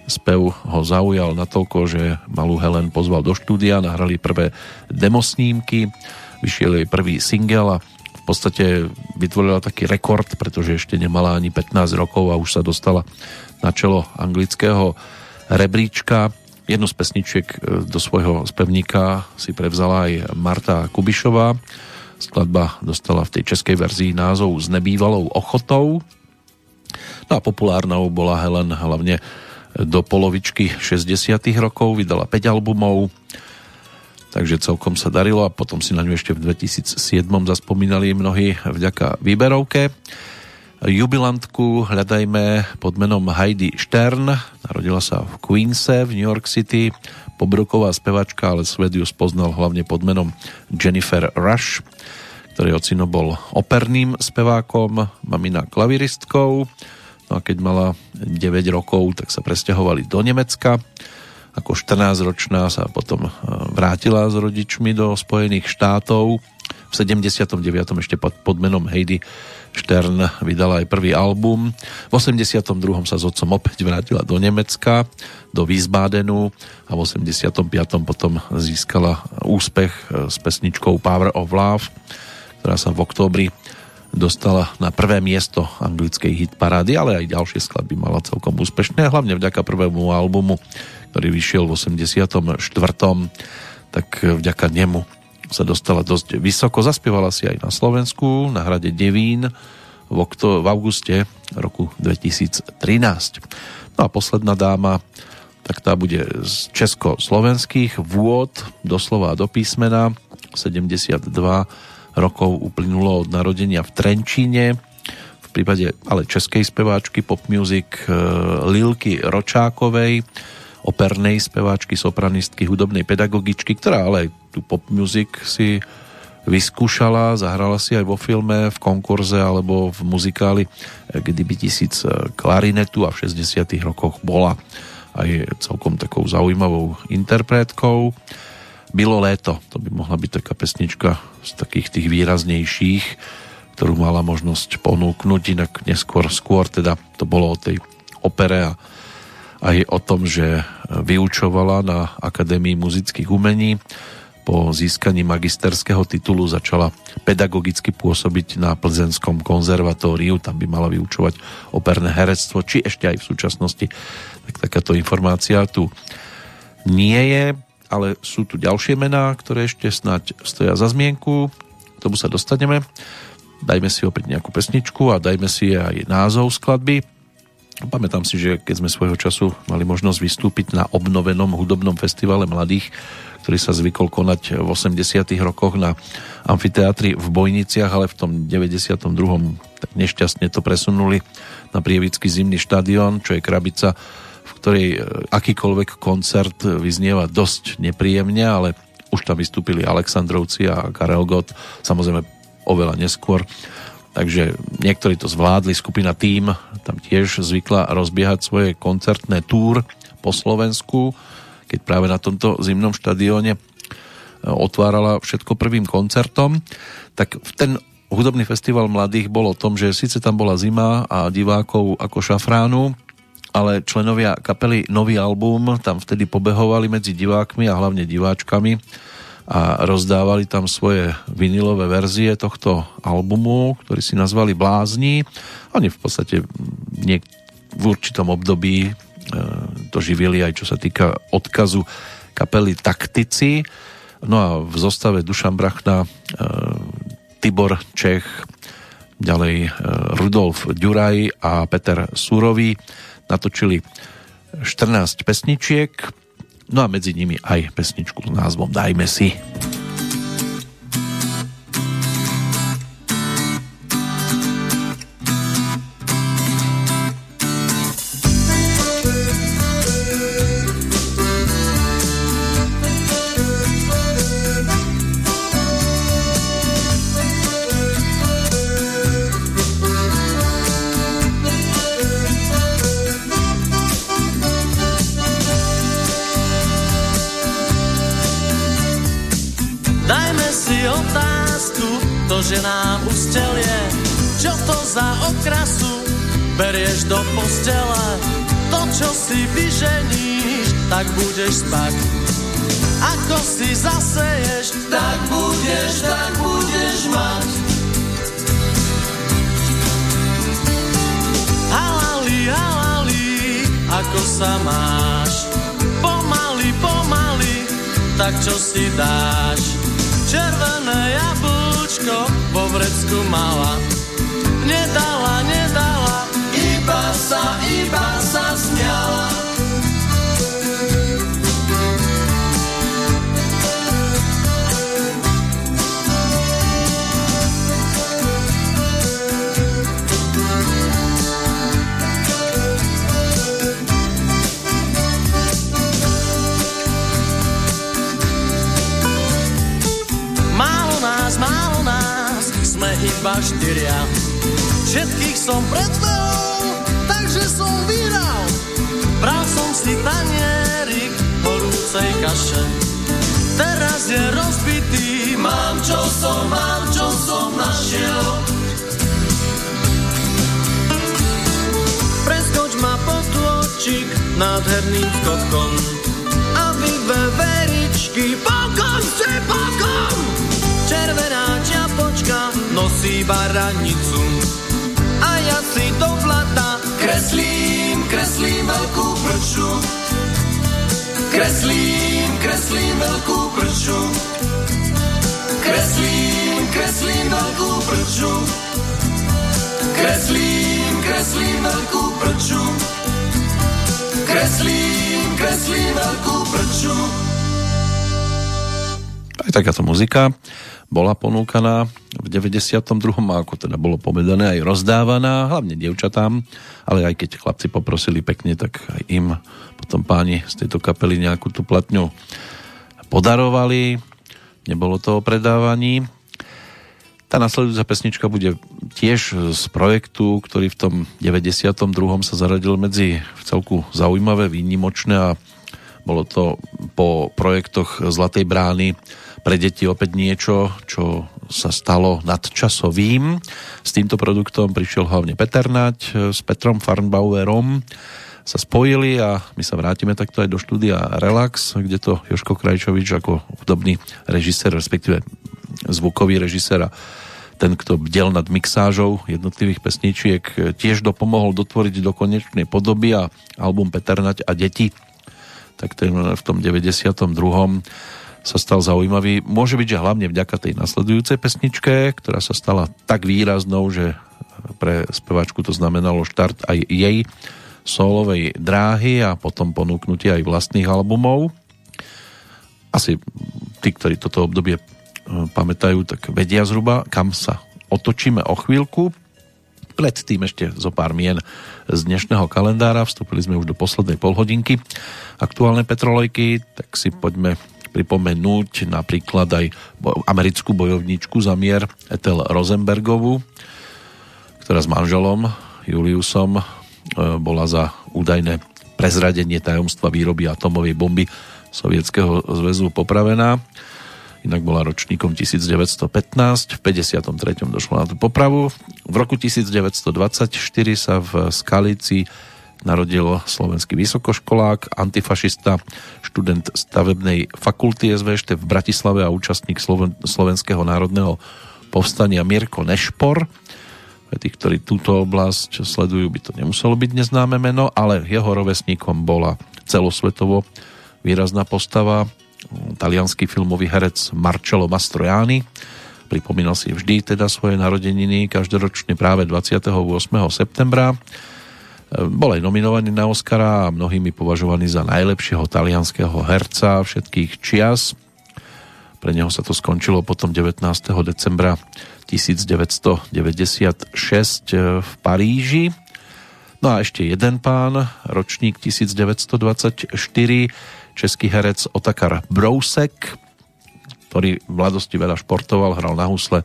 Spev ho zaujal natoľko, že malú Helen pozval do štúdia, nahrali prvé demosnímky, vyšiel jej prvý single a podstate vytvorila taký rekord, pretože ešte nemala ani 15 rokov a už sa dostala na čelo anglického rebríčka. Jednu z pesničiek e, do svojho spevníka si prevzala aj Marta Kubišová. Skladba dostala v tej českej verzii názov S nebývalou ochotou. No a populárnou bola Helen hlavne do polovičky 60 rokov, vydala 5 albumov, takže celkom sa darilo a potom si na ňu ešte v 2007 zaspomínali mnohí vďaka výberovke. Jubilantku hľadajme pod menom Heidi Stern, narodila sa v Queense v New York City, pobroková spevačka, ale svet ju spoznal hlavne pod menom Jennifer Rush, ktorý ocino bol operným spevákom, mamina klaviristkou, no a keď mala 9 rokov, tak sa presťahovali do Nemecka, ako 14-ročná sa potom e, vrátila s rodičmi do Spojených štátov. V 79. ešte pod, pod menom Heidi Stern vydala aj prvý album. V 82. sa s otcom opäť vrátila do Nemecka, do Wiesbadenu a v 85. potom získala úspech e, s pesničkou Power of Love, ktorá sa v októbri dostala na prvé miesto anglickej hitparády, ale aj ďalšie skladby mala celkom úspešné, hlavne vďaka prvému albumu ktorý vyšiel v 84. tak vďaka nemu sa dostala dosť vysoko. Zaspievala si aj na Slovensku, na hrade Devín v, okto- v auguste roku 2013. No a posledná dáma, tak tá bude z česko-slovenských vôd, doslova do písmena. 72 rokov uplynulo od narodenia v Trenčíne. V prípade ale českej speváčky pop music eh, Lilky Ročákovej opernej speváčky, sopranistky, hudobnej pedagogičky, ktorá ale tu pop music si vyskúšala, zahrala si aj vo filme, v konkurze alebo v muzikáli Kdyby tisíc klarinetu a v 60 rokoch bola aj celkom takou zaujímavou interpretkou. Bylo léto, to by mohla byť taká pesnička z takých tých výraznejších, ktorú mala možnosť ponúknuť, inak neskôr, skôr teda to bolo o tej opere a aj o tom, že vyučovala na Akadémii muzických umení. Po získaní magisterského titulu začala pedagogicky pôsobiť na Plzenskom konzervatóriu, tam by mala vyučovať operné herectvo, či ešte aj v súčasnosti. Tak takáto informácia tu nie je, ale sú tu ďalšie mená, ktoré ešte snať stoja za zmienku. K tomu sa dostaneme. Dajme si opäť nejakú pesničku a dajme si aj názov skladby Pamätám si, že keď sme svojho času mali možnosť vystúpiť na obnovenom hudobnom festivale mladých, ktorý sa zvykol konať v 80 rokoch na amfiteátri v Bojniciach, ale v tom 92. tak nešťastne to presunuli na Prievický zimný štadión, čo je krabica v ktorej e, akýkoľvek koncert vyznieva dosť nepríjemne, ale už tam vystúpili Aleksandrovci a Karel Gott, samozrejme oveľa neskôr. Takže niektorí to zvládli, skupina Tým tam tiež zvykla rozbiehať svoje koncertné túr po Slovensku, keď práve na tomto zimnom štadióne e, otvárala všetko prvým koncertom, tak v ten hudobný festival mladých bol o tom, že síce tam bola zima a divákov ako šafránu, ale členovia kapely Nový album tam vtedy pobehovali medzi divákmi a hlavne diváčkami a rozdávali tam svoje vinilové verzie tohto albumu, ktorý si nazvali Blázni. Oni v podstate niek- v určitom období e, to živili aj čo sa týka odkazu kapely Taktici. No a v zostave Dušan Brachna, e, Tibor Čech, ďalej e, Rudolf Ďuraj a Peter Surový natočili 14 pesničiek, no a medzi nimi aj pesničku s názvom Dajme si. že sa máš? Pomaly, pomaly, tak čo si dáš? Červené jablčko vo vrecku mala. Nedala, nedala, iba sa, iba sa smiala. Štyria. Všetkých som predbehol, takže som vyhral. Bral som si tanierik horúcej kaše. Teraz je rozbitý, mám čo som, mám čo som našiel. Preskoč ma potôčik nádherným skokom a vy veričky, pokon ste pokom! Nosí baranicu a ja si do vlata kreslím, kreslím veľkú prču. Kreslím, kreslím veľkú prču. Kreslím, kreslím veľkú prču. Kreslím, kreslím veľkú prču. Kreslím, kreslím veľkú prču. Aj takáto muzika bola ponúkaná v 92. ako teda bolo povedané aj rozdávaná, hlavne dievčatám, ale aj keď chlapci poprosili pekne, tak aj im potom páni z tejto kapely nejakú tú platňu podarovali. Nebolo to o predávaní. Tá nasledujúca pesnička bude tiež z projektu, ktorý v tom 92. sa zaradil medzi v celku zaujímavé, výnimočné a bolo to po projektoch Zlatej brány pre deti opäť niečo, čo sa stalo nadčasovým. S týmto produktom prišiel hlavne Peter Nať e, s Petrom Farnbauerom sa spojili a my sa vrátime takto aj do štúdia Relax, kde to Joško Krajčovič ako hudobný režisér, respektíve zvukový režisér a ten, kto bdel nad mixážou jednotlivých pesničiek, e, tiež dopomohol dotvoriť do konečnej podoby a album Peternať a deti tak ten v tom 92 sa stal zaujímavý. Môže byť, že hlavne vďaka tej nasledujúcej pesničke, ktorá sa stala tak výraznou, že pre spevačku to znamenalo štart aj jej solovej dráhy a potom ponúknutie aj vlastných albumov. Asi tí, ktorí toto obdobie e, pamätajú, tak vedia zhruba, kam sa otočíme o chvíľku. Predtým ešte zo pár mien z dnešného kalendára. Vstúpili sme už do poslednej polhodinky aktuálne petrolejky, tak si poďme pripomenúť napríklad aj americkú bojovníčku za mier Ethel Rosenbergovú, ktorá s manželom Juliusom e, bola za údajné prezradenie tajomstva výroby atomovej bomby Sovietskeho zväzu popravená inak bola ročníkom 1915, v 53. došlo na tú popravu. V roku 1924 sa v Skalici narodil slovenský vysokoškolák, antifašista, študent stavebnej fakulty SVŠT v Bratislave a účastník Sloven- Slovenského národného povstania Mirko Nešpor. Pre tých, ktorí túto oblasť sledujú, by to nemuselo byť neznáme meno, ale jeho rovesníkom bola celosvetovo výrazná postava talianský filmový herec Marcello Mastroianni. Pripomínal si vždy teda svoje narodeniny, každoročne práve 28. septembra. Bol aj nominovaný na Oscara a mnohými považovaný za najlepšieho talianského herca všetkých čias. Pre neho sa to skončilo potom 19. decembra 1996 v Paríži. No a ešte jeden pán, ročník 1924, český herec Otakar Brousek, ktorý v mladosti veľa športoval, hral na husle,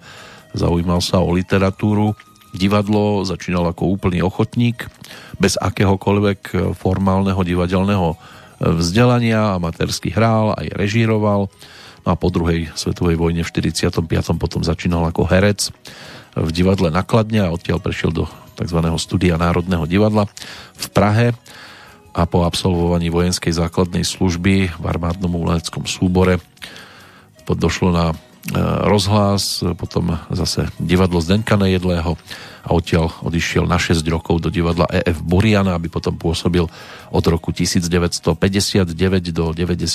zaujímal sa o literatúru, divadlo, začínal ako úplný ochotník, bez akéhokoľvek formálneho divadelného vzdelania, amatérsky hrál, aj režíroval. No a po druhej svetovej vojne v 45. potom začínal ako herec v divadle Nakladňa a odtiaľ prešiel do tzv. studia Národného divadla v Prahe a po absolvovaní vojenskej základnej služby v armádnom umeleckom súbore došlo na e, rozhlas, potom zase divadlo Zdenka Nejedlého a odtiaľ odišiel na 6 rokov do divadla EF Buriana, aby potom pôsobil od roku 1959 do 90.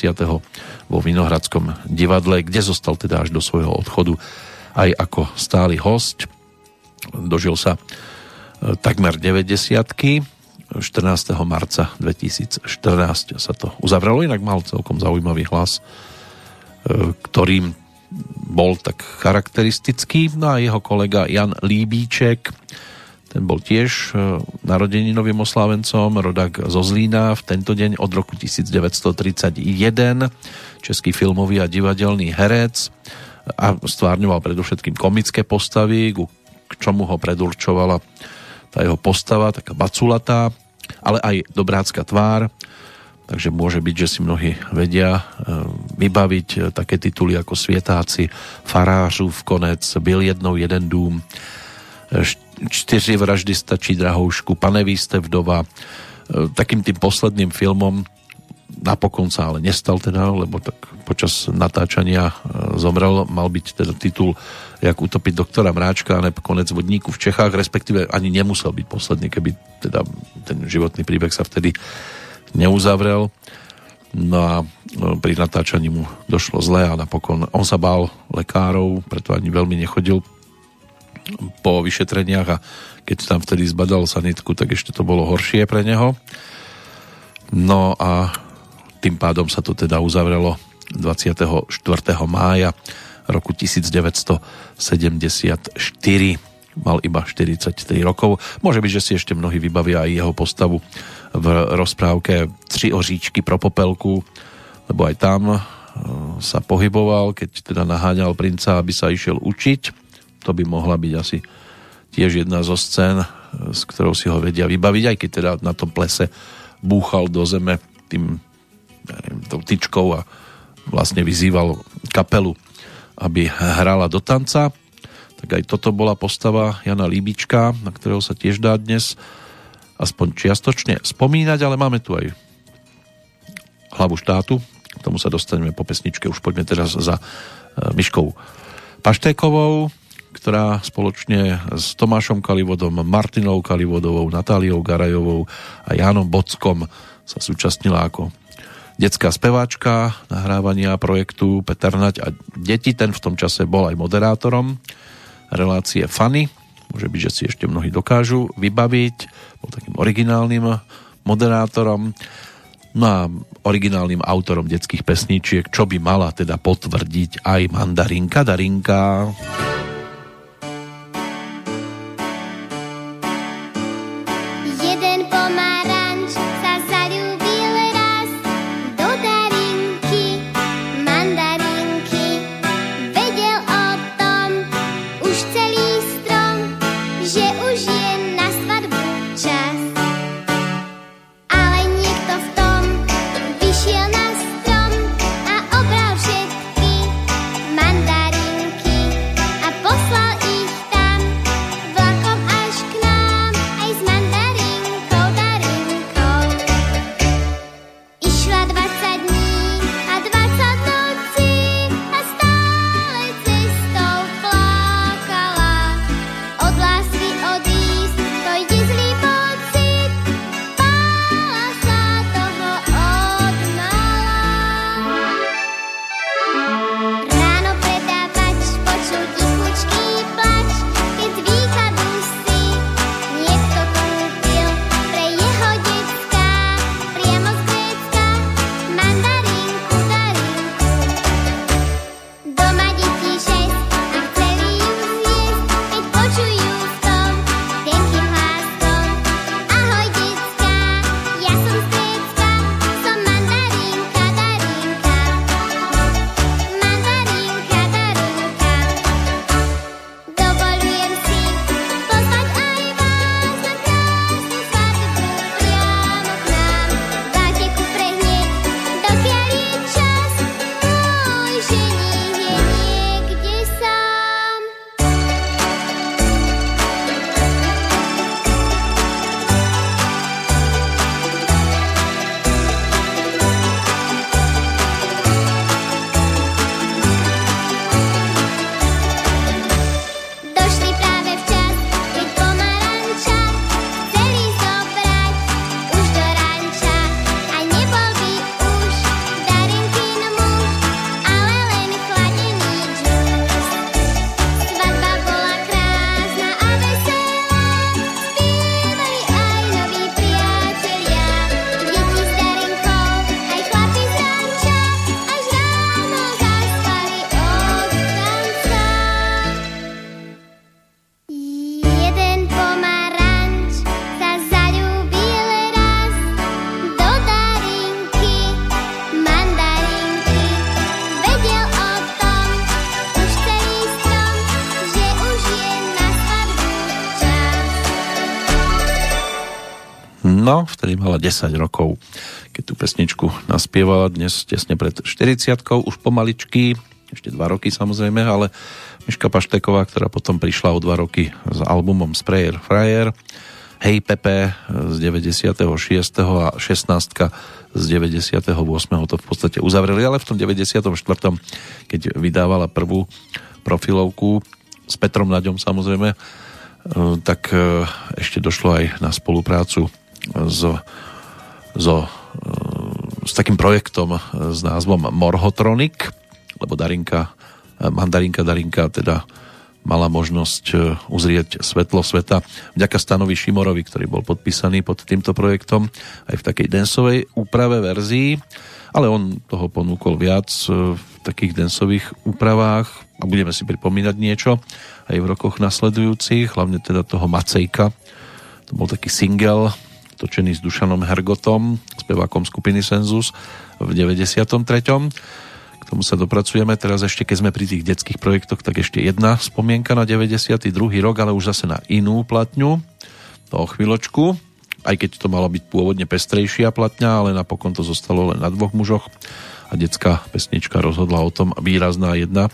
vo Vinohradskom divadle, kde zostal teda až do svojho odchodu aj ako stály host. Dožil sa e, takmer 90 14. marca 2014 sa to uzavrelo, inak mal celkom zaujímavý hlas, e, ktorým bol tak charakteristický. No a jeho kolega Jan Líbíček, ten bol tiež e, narodeninovým oslávencom, rodak zo Zlína, v tento deň od roku 1931, český filmový a divadelný herec a stvárňoval predovšetkým komické postavy, k čomu ho predurčovala tá jeho postava, taká baculatá, ale aj dobrácka tvár, takže môže byť, že si mnohí vedia e, vybaviť e, také tituly ako Svietáci, Farářův konec, Byl jednou jeden dům, e, Čtyři vraždy stačí drahoušku, Pane vy ste vdova. Takým tým posledným filmom napokon sa ale nestal teda, lebo tak počas natáčania zomrel, mal byť teda titul jak utopiť doktora Mráčka a konec vodníku v Čechách, respektíve ani nemusel byť posledný, keby teda ten životný príbeh sa vtedy neuzavrel. No a no, pri natáčaní mu došlo zle a napokon on sa bál lekárov, preto ani veľmi nechodil po vyšetreniach a keď tam vtedy zbadal sanitku, tak ešte to bolo horšie pre neho. No a tým pádom sa to teda uzavrelo 24. mája roku 1974. Mal iba 43 rokov. Môže byť, že si ešte mnohí vybavia aj jeho postavu v rozprávke Tři oříčky pro popelku, lebo aj tam e, sa pohyboval, keď teda naháňal princa, aby sa išiel učiť. To by mohla byť asi tiež jedna zo scén, e, s ktorou si ho vedia vybaviť, aj keď teda na tom plese búchal do zeme tým neviem, tou tyčkou a vlastne vyzýval kapelu aby hrala do tanca. Tak aj toto bola postava Jana Líbička, na ktorého sa tiež dá dnes aspoň čiastočne spomínať, ale máme tu aj hlavu štátu. K tomu sa dostaneme po pesničke. Už poďme teraz za e, Myškou Paštékovou, ktorá spoločne s Tomášom Kalivodom, Martinou Kalivodovou, Natáliou Garajovou a Jánom Bockom sa súčasnila ako detská speváčka nahrávania projektu Peter Nať a deti. Ten v tom čase bol aj moderátorom relácie Fany. Môže byť, že si ešte mnohí dokážu vybaviť. Bol takým originálnym moderátorom. No a originálnym autorom detských pesničiek, čo by mala teda potvrdiť aj mandarinka Darinka. Darinka. Mala 10 rokov, keď tú pesničku naspievala dnes tesne pred 40 už pomaličky, ešte 2 roky samozrejme, ale Miška Pašteková, ktorá potom prišla o 2 roky s albumom Sprayer Fryer, Hej Pepe z 96. a 16 z 98. to v podstate uzavreli, ale v tom 94. keď vydávala prvú profilovku s Petrom Naďom samozrejme, e, tak e, ešte došlo aj na spoluprácu so, so, e, s takým projektom s názvom Morhotronic, lebo Darinka, mandarinka Darinka teda mala možnosť uzrieť svetlo sveta vďaka stanovi Šimorovi, ktorý bol podpísaný pod týmto projektom aj v takej densovej úprave verzii, ale on toho ponúkol viac v takých densových úpravách a budeme si pripomínať niečo aj v rokoch nasledujúcich, hlavne teda toho Macejka. To bol taký single točený s Dušanom Hergotom, spevákom skupiny Senzus v 93. K tomu sa dopracujeme. Teraz ešte, keď sme pri tých detských projektoch, tak ešte jedna spomienka na 92. rok, ale už zase na inú platňu. To o chvíľočku. Aj keď to malo byť pôvodne pestrejšia platňa, ale napokon to zostalo len na dvoch mužoch a detská pesnička rozhodla o tom, výrazná jedna,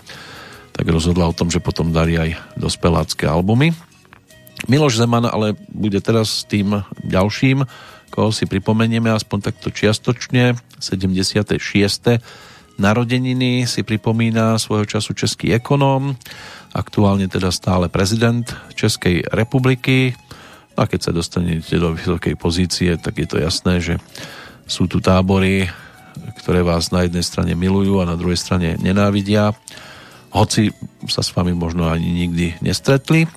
tak rozhodla o tom, že potom darí aj dospelácké albumy. Miloš Zeman ale bude teraz tým ďalším, koho si pripomenieme aspoň takto čiastočne, 76. narodeniny si pripomína svojho času český ekonóm, aktuálne teda stále prezident Českej republiky. No a keď sa dostanete do vysokej pozície, tak je to jasné, že sú tu tábory, ktoré vás na jednej strane milujú a na druhej strane nenávidia, hoci sa s vami možno ani nikdy nestretli.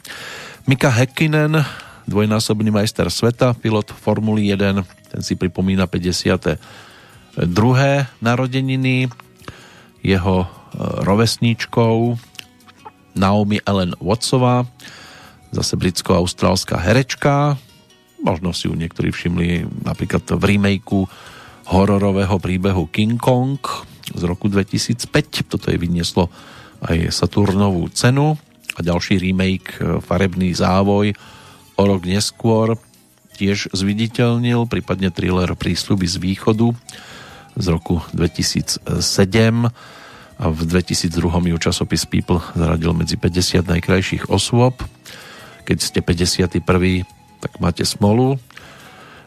Mika Häkkinen, dvojnásobný majster sveta, pilot Formuly 1, ten si pripomína 52. narodeniny. Jeho e, rovesníčkou Naomi Ellen Wattsová, zase britsko-austrálska herečka, možno si ju niektorí všimli napríklad v remakeu hororového príbehu King Kong z roku 2005. Toto je vynieslo aj Saturnovú cenu a ďalší remake e, Farebný závoj o rok neskôr tiež zviditeľnil, prípadne thriller Prísľuby z východu z roku 2007 a v 2002 ju časopis People zaradil medzi 50 najkrajších osôb. Keď ste 51. tak máte smolu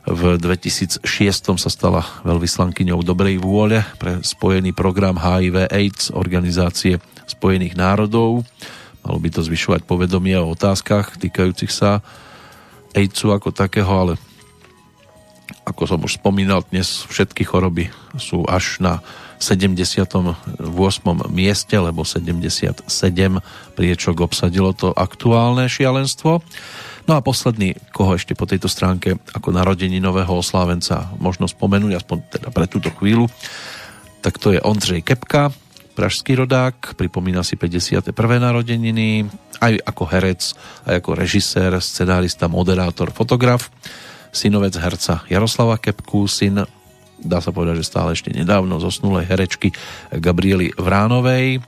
v 2006 sa stala veľvyslankyňou dobrej vôle pre spojený program HIV AIDS Organizácie Spojených národov. Malo by to zvyšovať povedomie o otázkach týkajúcich sa AIDSu ako takého, ale ako som už spomínal, dnes všetky choroby sú až na 78. mieste, lebo 77 priečok obsadilo to aktuálne šialenstvo. No a posledný, koho ešte po tejto stránke ako narodení nového oslávenca možno spomenúť, aspoň teda pre túto chvíľu, tak to je Ondřej Kepka, pražský rodák, pripomína si 51. narodeniny, aj ako herec, aj ako režisér, scenárista, moderátor, fotograf, synovec herca Jaroslava Kepku, syn dá sa povedať, že stále ešte nedávno zosnulej herečky Gabriely Vránovej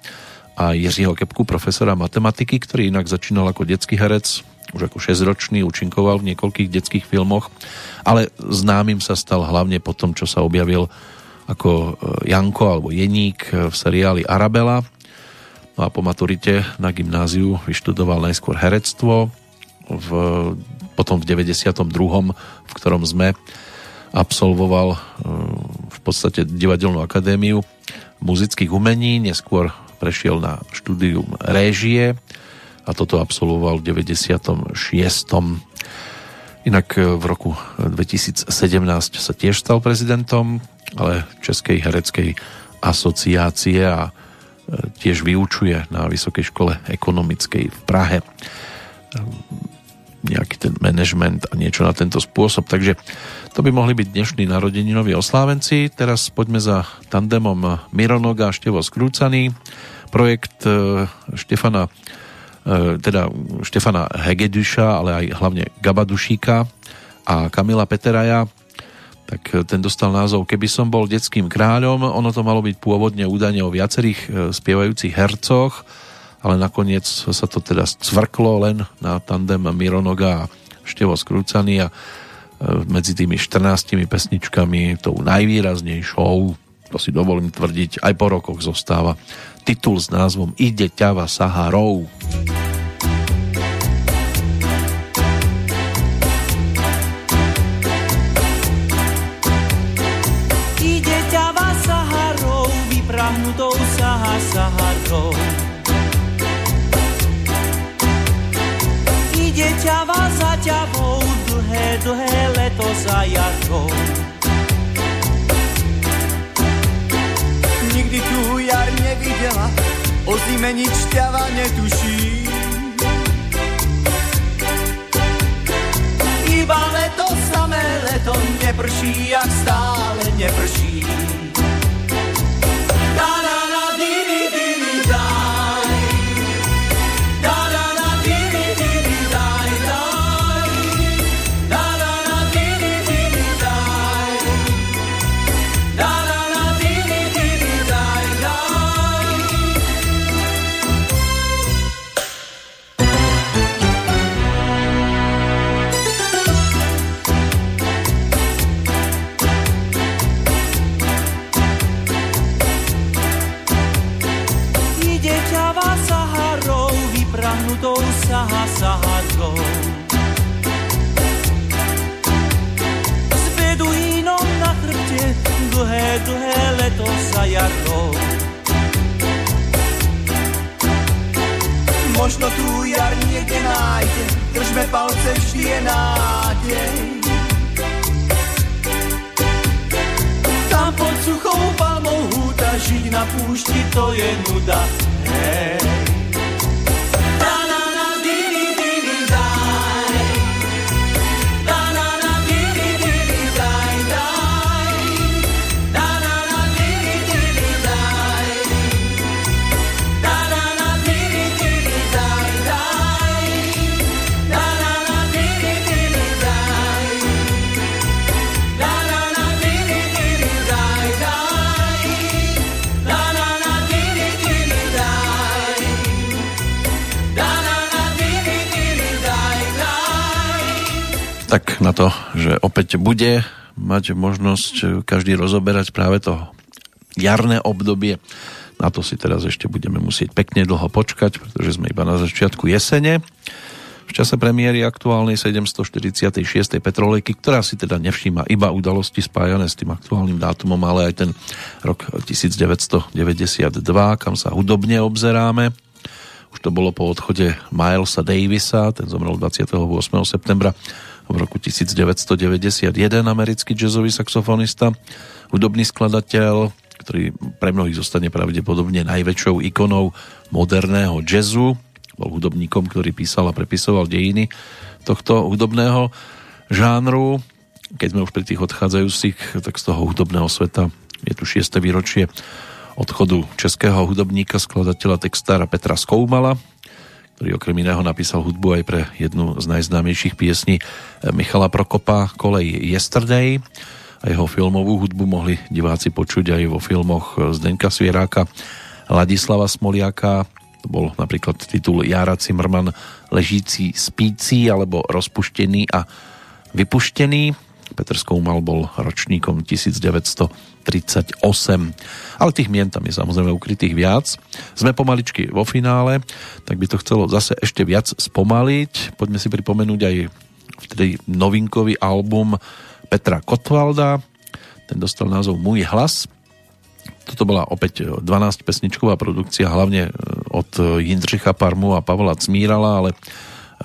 a Jiřího Kepku, profesora matematiky, ktorý inak začínal ako detský herec, už ako 6-ročný, účinkoval v niekoľkých detských filmoch, ale známym sa stal hlavne po tom, čo sa objavil ako e, Janko alebo Jeník v seriáli Arabela. No a po maturite na gymnáziu vyštudoval najskôr herectvo, v, potom v 92., v ktorom sme absolvoval e, v podstate divadelnú akadémiu muzických umení, neskôr prešiel na štúdium réžie, a toto absolvoval v 96. Inak e, v roku 2017 sa tiež stal prezidentom, ale Českej hereckej asociácie a e, tiež vyučuje na Vysokej škole ekonomickej v Prahe e, nejaký ten management a niečo na tento spôsob. Takže to by mohli byť dnešní narodeninoví oslávenci. Teraz poďme za tandemom Mironoga a Števo Skrúcaný. Projekt Štefana E, teda Štefana Hegeduša, ale aj hlavne Gabadušíka a Kamila Peteraja, tak ten dostal názov Keby som bol detským kráľom. Ono to malo byť pôvodne údajne o viacerých e, spievajúcich hercoch, ale nakoniec sa to teda cvrklo len na tandem Mironoga a Števo Skrúcaný a medzi tými 14 pesničkami tou najvýraznejšou, to si dovolím tvrdiť, aj po rokoch zostáva titul s názvom Ide ťava Saharou. Ide ťava Saharou, vyprahnutou Saha Saharou. Ide ťava za ťavou, dlhé, dlhé leto za jarkou. Nikdy tu jar nevidela, o zime nič ťava netuší. Iba leto, samé leto, neprší, jak stále neprší. Dlhé, dlhé leto za jarkou. Možno tu jar niekde nájde, držme palce, vždy je nádej. Tam pod suchou palmou húta, žiť na púšti, to je nuda. Hej. Tak na to, že opäť bude mať možnosť každý rozoberať práve to jarné obdobie. Na to si teraz ešte budeme musieť pekne dlho počkať, pretože sme iba na začiatku jesene. V čase premiéry aktuálnej 746. petrolejky, ktorá si teda nevšíma iba udalosti spájané s tým aktuálnym dátumom, ale aj ten rok 1992, kam sa hudobne obzeráme. Už to bolo po odchode Milesa Davisa, ten zomrel 28. septembra v roku 1991 americký jazzový saxofonista, hudobný skladateľ, ktorý pre mnohých zostane pravdepodobne najväčšou ikonou moderného jazzu. Bol hudobníkom, ktorý písal a prepisoval dejiny tohto hudobného žánru. Keď sme už pri tých odchádzajúcich, tak z toho hudobného sveta je tu 6. výročie odchodu českého hudobníka, skladateľa, textára Petra Skoumala, ktorý okrem iného napísal hudbu aj pre jednu z najznámejších piesní Michala Prokopa Kolej Yesterday a jeho filmovú hudbu mohli diváci počuť aj vo filmoch Zdenka Svieráka, Ladislava Smoliaka, to bol napríklad titul Jara Cimrman Ležící spící alebo Rozpuštený a vypuštený. Petr Skoumal bol ročníkom 1900 38. Ale tých mien tam je samozrejme ukrytých viac. Sme pomaličky vo finále, tak by to chcelo zase ešte viac spomaliť. Poďme si pripomenúť aj vtedy novinkový album Petra Kotvalda. Ten dostal názov Môj hlas. Toto bola opäť 12 pesničková produkcia, hlavne od Jindřicha Parmu a Pavla Cmírala, ale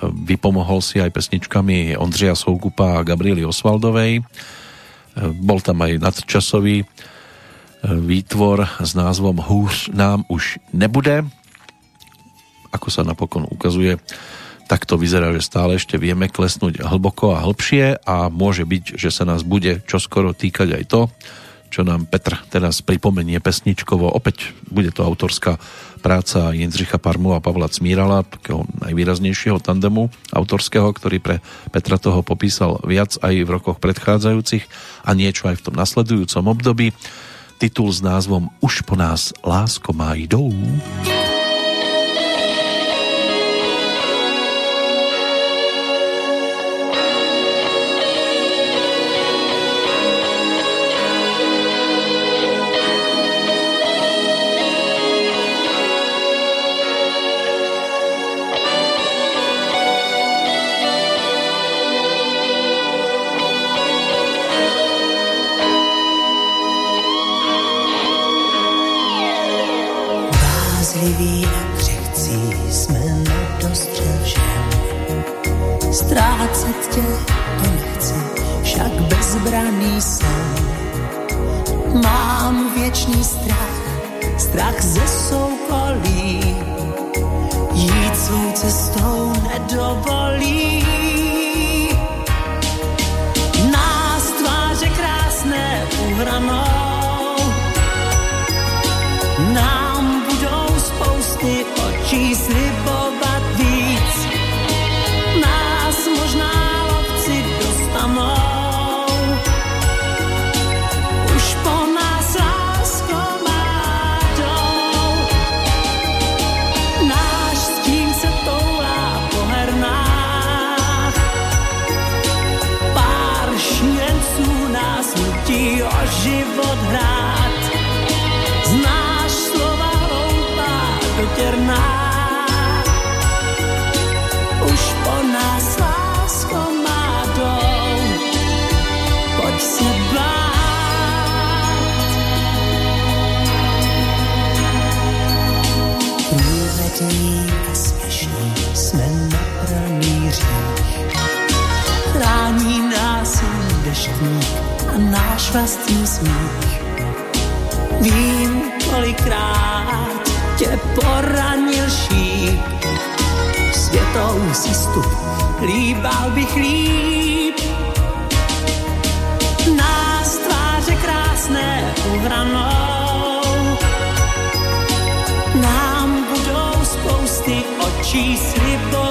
vypomohol si aj pesničkami Ondřeja Soukupa a Gabriely Osvaldovej bol tam aj nadčasový e, výtvor s názvom Húř nám už nebude. Ako sa napokon ukazuje, tak to vyzerá, že stále ešte vieme klesnúť hlboko a hlbšie a môže byť, že sa nás bude čoskoro týkať aj to, čo nám Petr teraz pripomenie pesničkovo. Opäť bude to autorská práca Jindřicha Parmu a Pavla Cmírala, takého najvýraznejšieho tandemu autorského, ktorý pre Petra toho popísal viac aj v rokoch predchádzajúcich a niečo aj v tom nasledujúcom období. Titul s názvom Už po nás lásko má jdou. věcí jsme nedostřel všem. Ztrácet tě to nechci, však bezbraný jsem. Mám věčný strach, strach ze soukolí, jít svou cestou nedovolí. Náš vlastní smích. Vím, kolikrát tě poranil šíp. Světou si stup, líbal bych líp. Nás tváře krásné uhranou. Nám budou spousty očí slibovat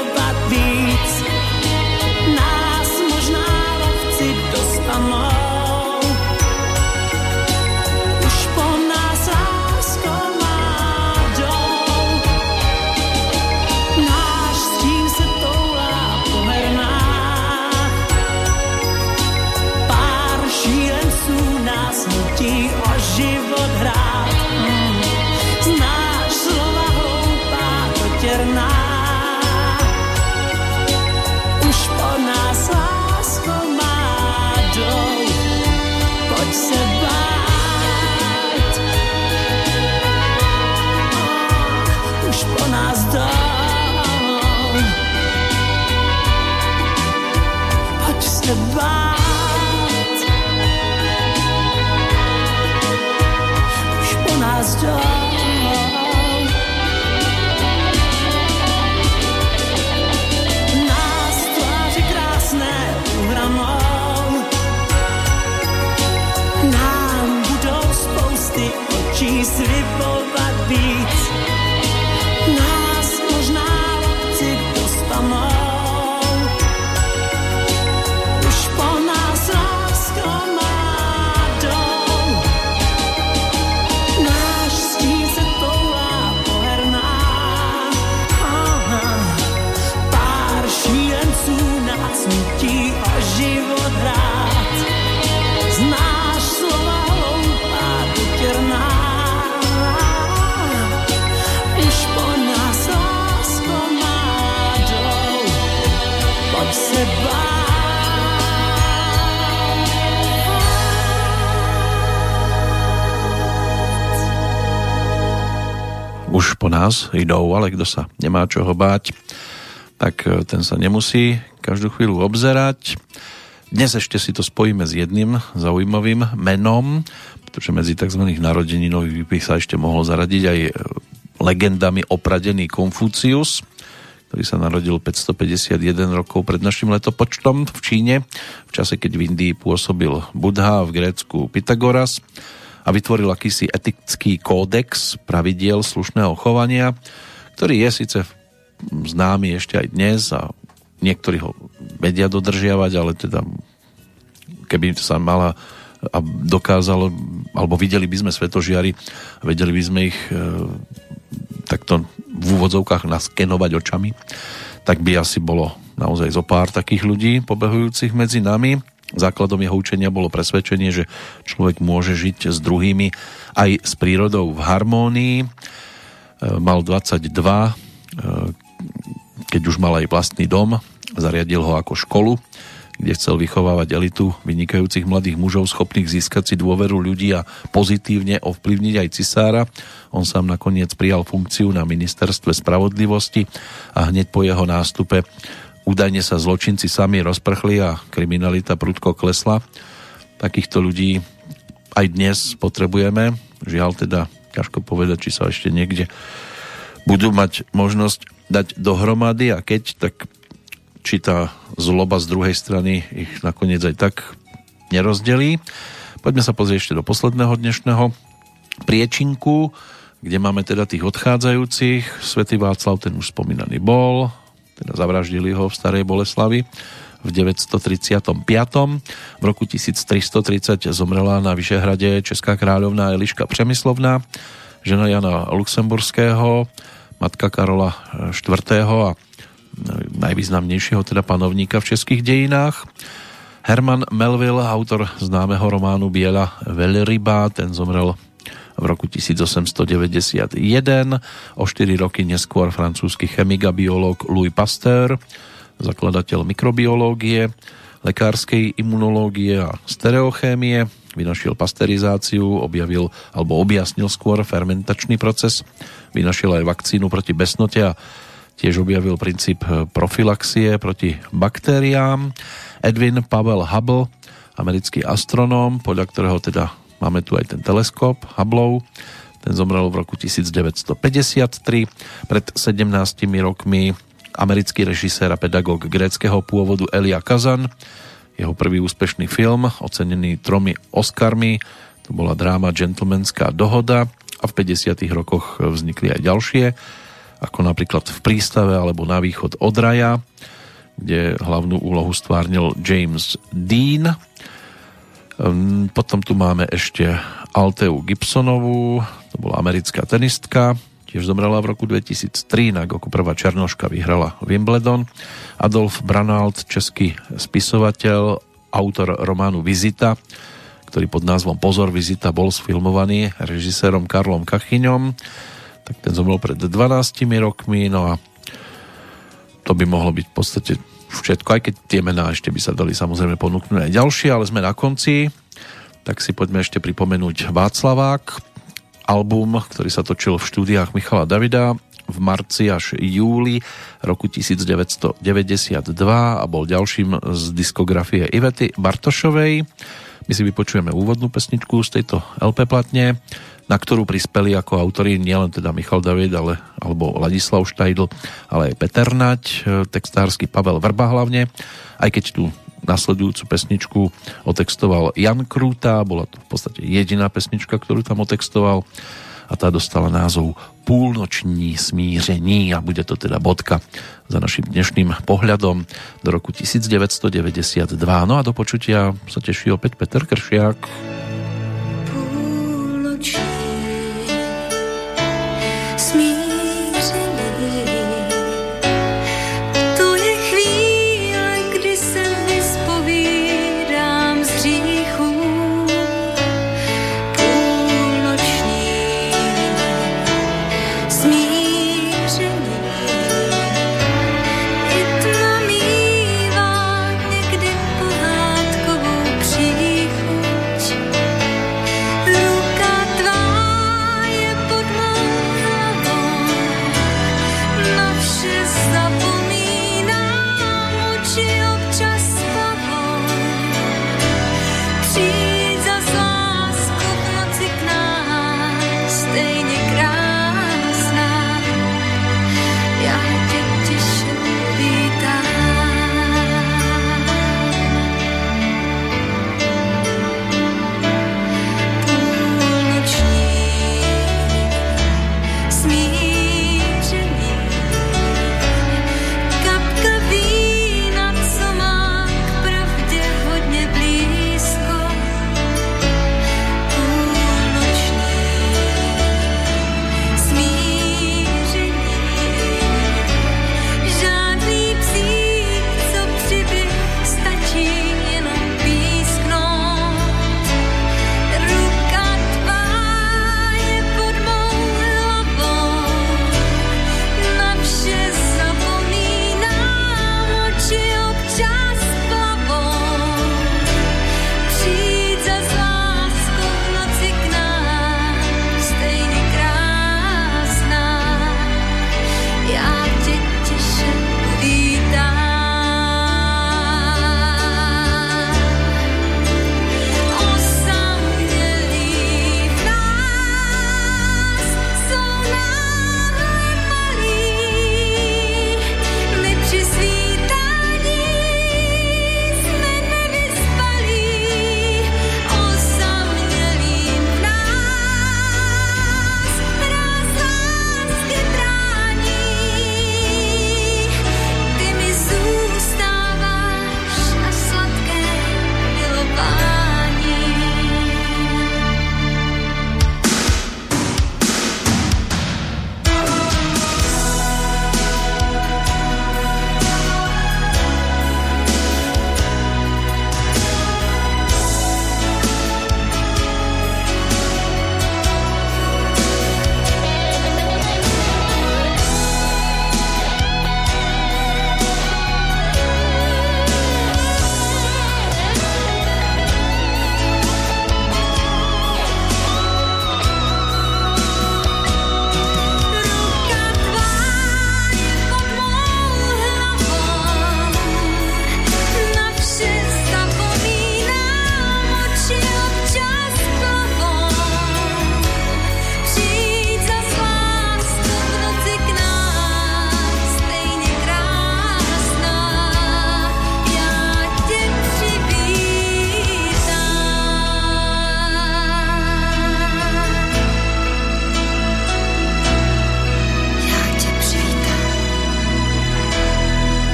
nás idú, ale kto sa nemá čoho báť, tak e, ten sa nemusí každú chvíľu obzerať. Dnes ešte si to spojíme s jedným zaujímavým menom, pretože medzi tzv. narodeninových by sa ešte mohol zaradiť aj e, legendami opradený Konfúcius, ktorý sa narodil 551 rokov pred našim letopočtom v Číne, v čase, keď v Indii pôsobil Budha, v Grécku Pythagoras a vytvoril akýsi etický kódex pravidiel slušného chovania, ktorý je síce známy ešte aj dnes a niektorí ho vedia dodržiavať, ale teda keby sa mala a dokázalo, alebo videli by sme svetožiari, vedeli by sme ich e, takto v úvodzovkách naskenovať očami, tak by asi bolo naozaj zo pár takých ľudí pobehujúcich medzi nami. Základom jeho učenia bolo presvedčenie, že človek môže žiť s druhými aj s prírodou v harmónii. E, Mal 22, e, keď už mal aj vlastný dom, zariadil ho ako školu, kde chcel vychovávať elitu vynikajúcich mladých mužov schopných získať si dôveru ľudí a pozitívne ovplyvniť aj cisára. On sám nakoniec prijal funkciu na ministerstve spravodlivosti a hneď po jeho nástupe údajne sa zločinci sami rozprchli a kriminalita prudko klesla. Takýchto ľudí aj dnes potrebujeme. Žiaľ teda, ťažko povedať, či sa ešte niekde budú mať možnosť dať dohromady a keď, tak či tá zloba z druhej strany ich nakoniec aj tak nerozdelí. Poďme sa pozrieť ešte do posledného dnešného priečinku, kde máme teda tých odchádzajúcich. Svetý Václav, ten už spomínaný bol, teda zavraždili ho v Starej Boleslavi v 935. V roku 1330 zomrela na Vyšehrade česká kráľovná Eliška Přemyslovná, žena Jana Luxemburského, matka Karola IV. a najvýznamnejšieho teda panovníka v českých dejinách. Herman Melville, autor známeho románu Biela Velryba, ten zomrel v roku 1891. O 4 roky neskôr francúzsky chemik a biológ Louis Pasteur, zakladateľ mikrobiológie, lekárskej imunológie a stereochémie, vynašiel pasterizáciu, objavil alebo objasnil skôr fermentačný proces, vynašiel aj vakcínu proti besnote a tiež objavil princíp profilaxie proti baktériám. Edwin Pavel Hubble, americký astronóm, podľa ktorého teda máme tu aj ten teleskop Hubble, ten zomrel v roku 1953. Pred 17 rokmi americký režisér a pedagóg gréckého pôvodu Elia Kazan, jeho prvý úspešný film, ocenený tromi Oscarmi, to bola dráma Gentlemanská dohoda a v 50 rokoch vznikli aj ďalšie, ako napríklad v prístave alebo na východ od raja, kde hlavnú úlohu stvárnil James Dean. Ehm, potom tu máme ešte Alteu Gibsonovú, to bola americká tenistka, tiež zomrela v roku 2003, inak ako prvá Černoška vyhrala Wimbledon. Adolf Branald, český spisovateľ, autor románu Vizita, ktorý pod názvom Pozor Vizita bol sfilmovaný režisérom Karlom Kachyňom, tak ten zomrel pred 12 rokmi, no a to by mohlo byť v podstate všetko, aj keď tie mená ešte by sa dali samozrejme ponúknuť aj ďalšie, ale sme na konci, tak si poďme ešte pripomenúť Václavák, album, ktorý sa točil v štúdiách Michala Davida v marci až júli roku 1992 a bol ďalším z diskografie Ivety Bartošovej. My si vypočujeme úvodnú pesničku z tejto LP platne, na ktorú prispeli ako autori nielen teda Michal David, ale, alebo Ladislav Štajdl, ale aj Peter Nať, textársky Pavel Vrba hlavne, aj keď tu nasledujúcu pesničku otextoval Jan Krúta, bola to v podstate jediná pesnička, ktorú tam otextoval a tá dostala názov Púlnoční smíření a bude to teda bodka za našim dnešným pohľadom do roku 1992. No a do počutia sa teší opäť Peter Kršiak. huge.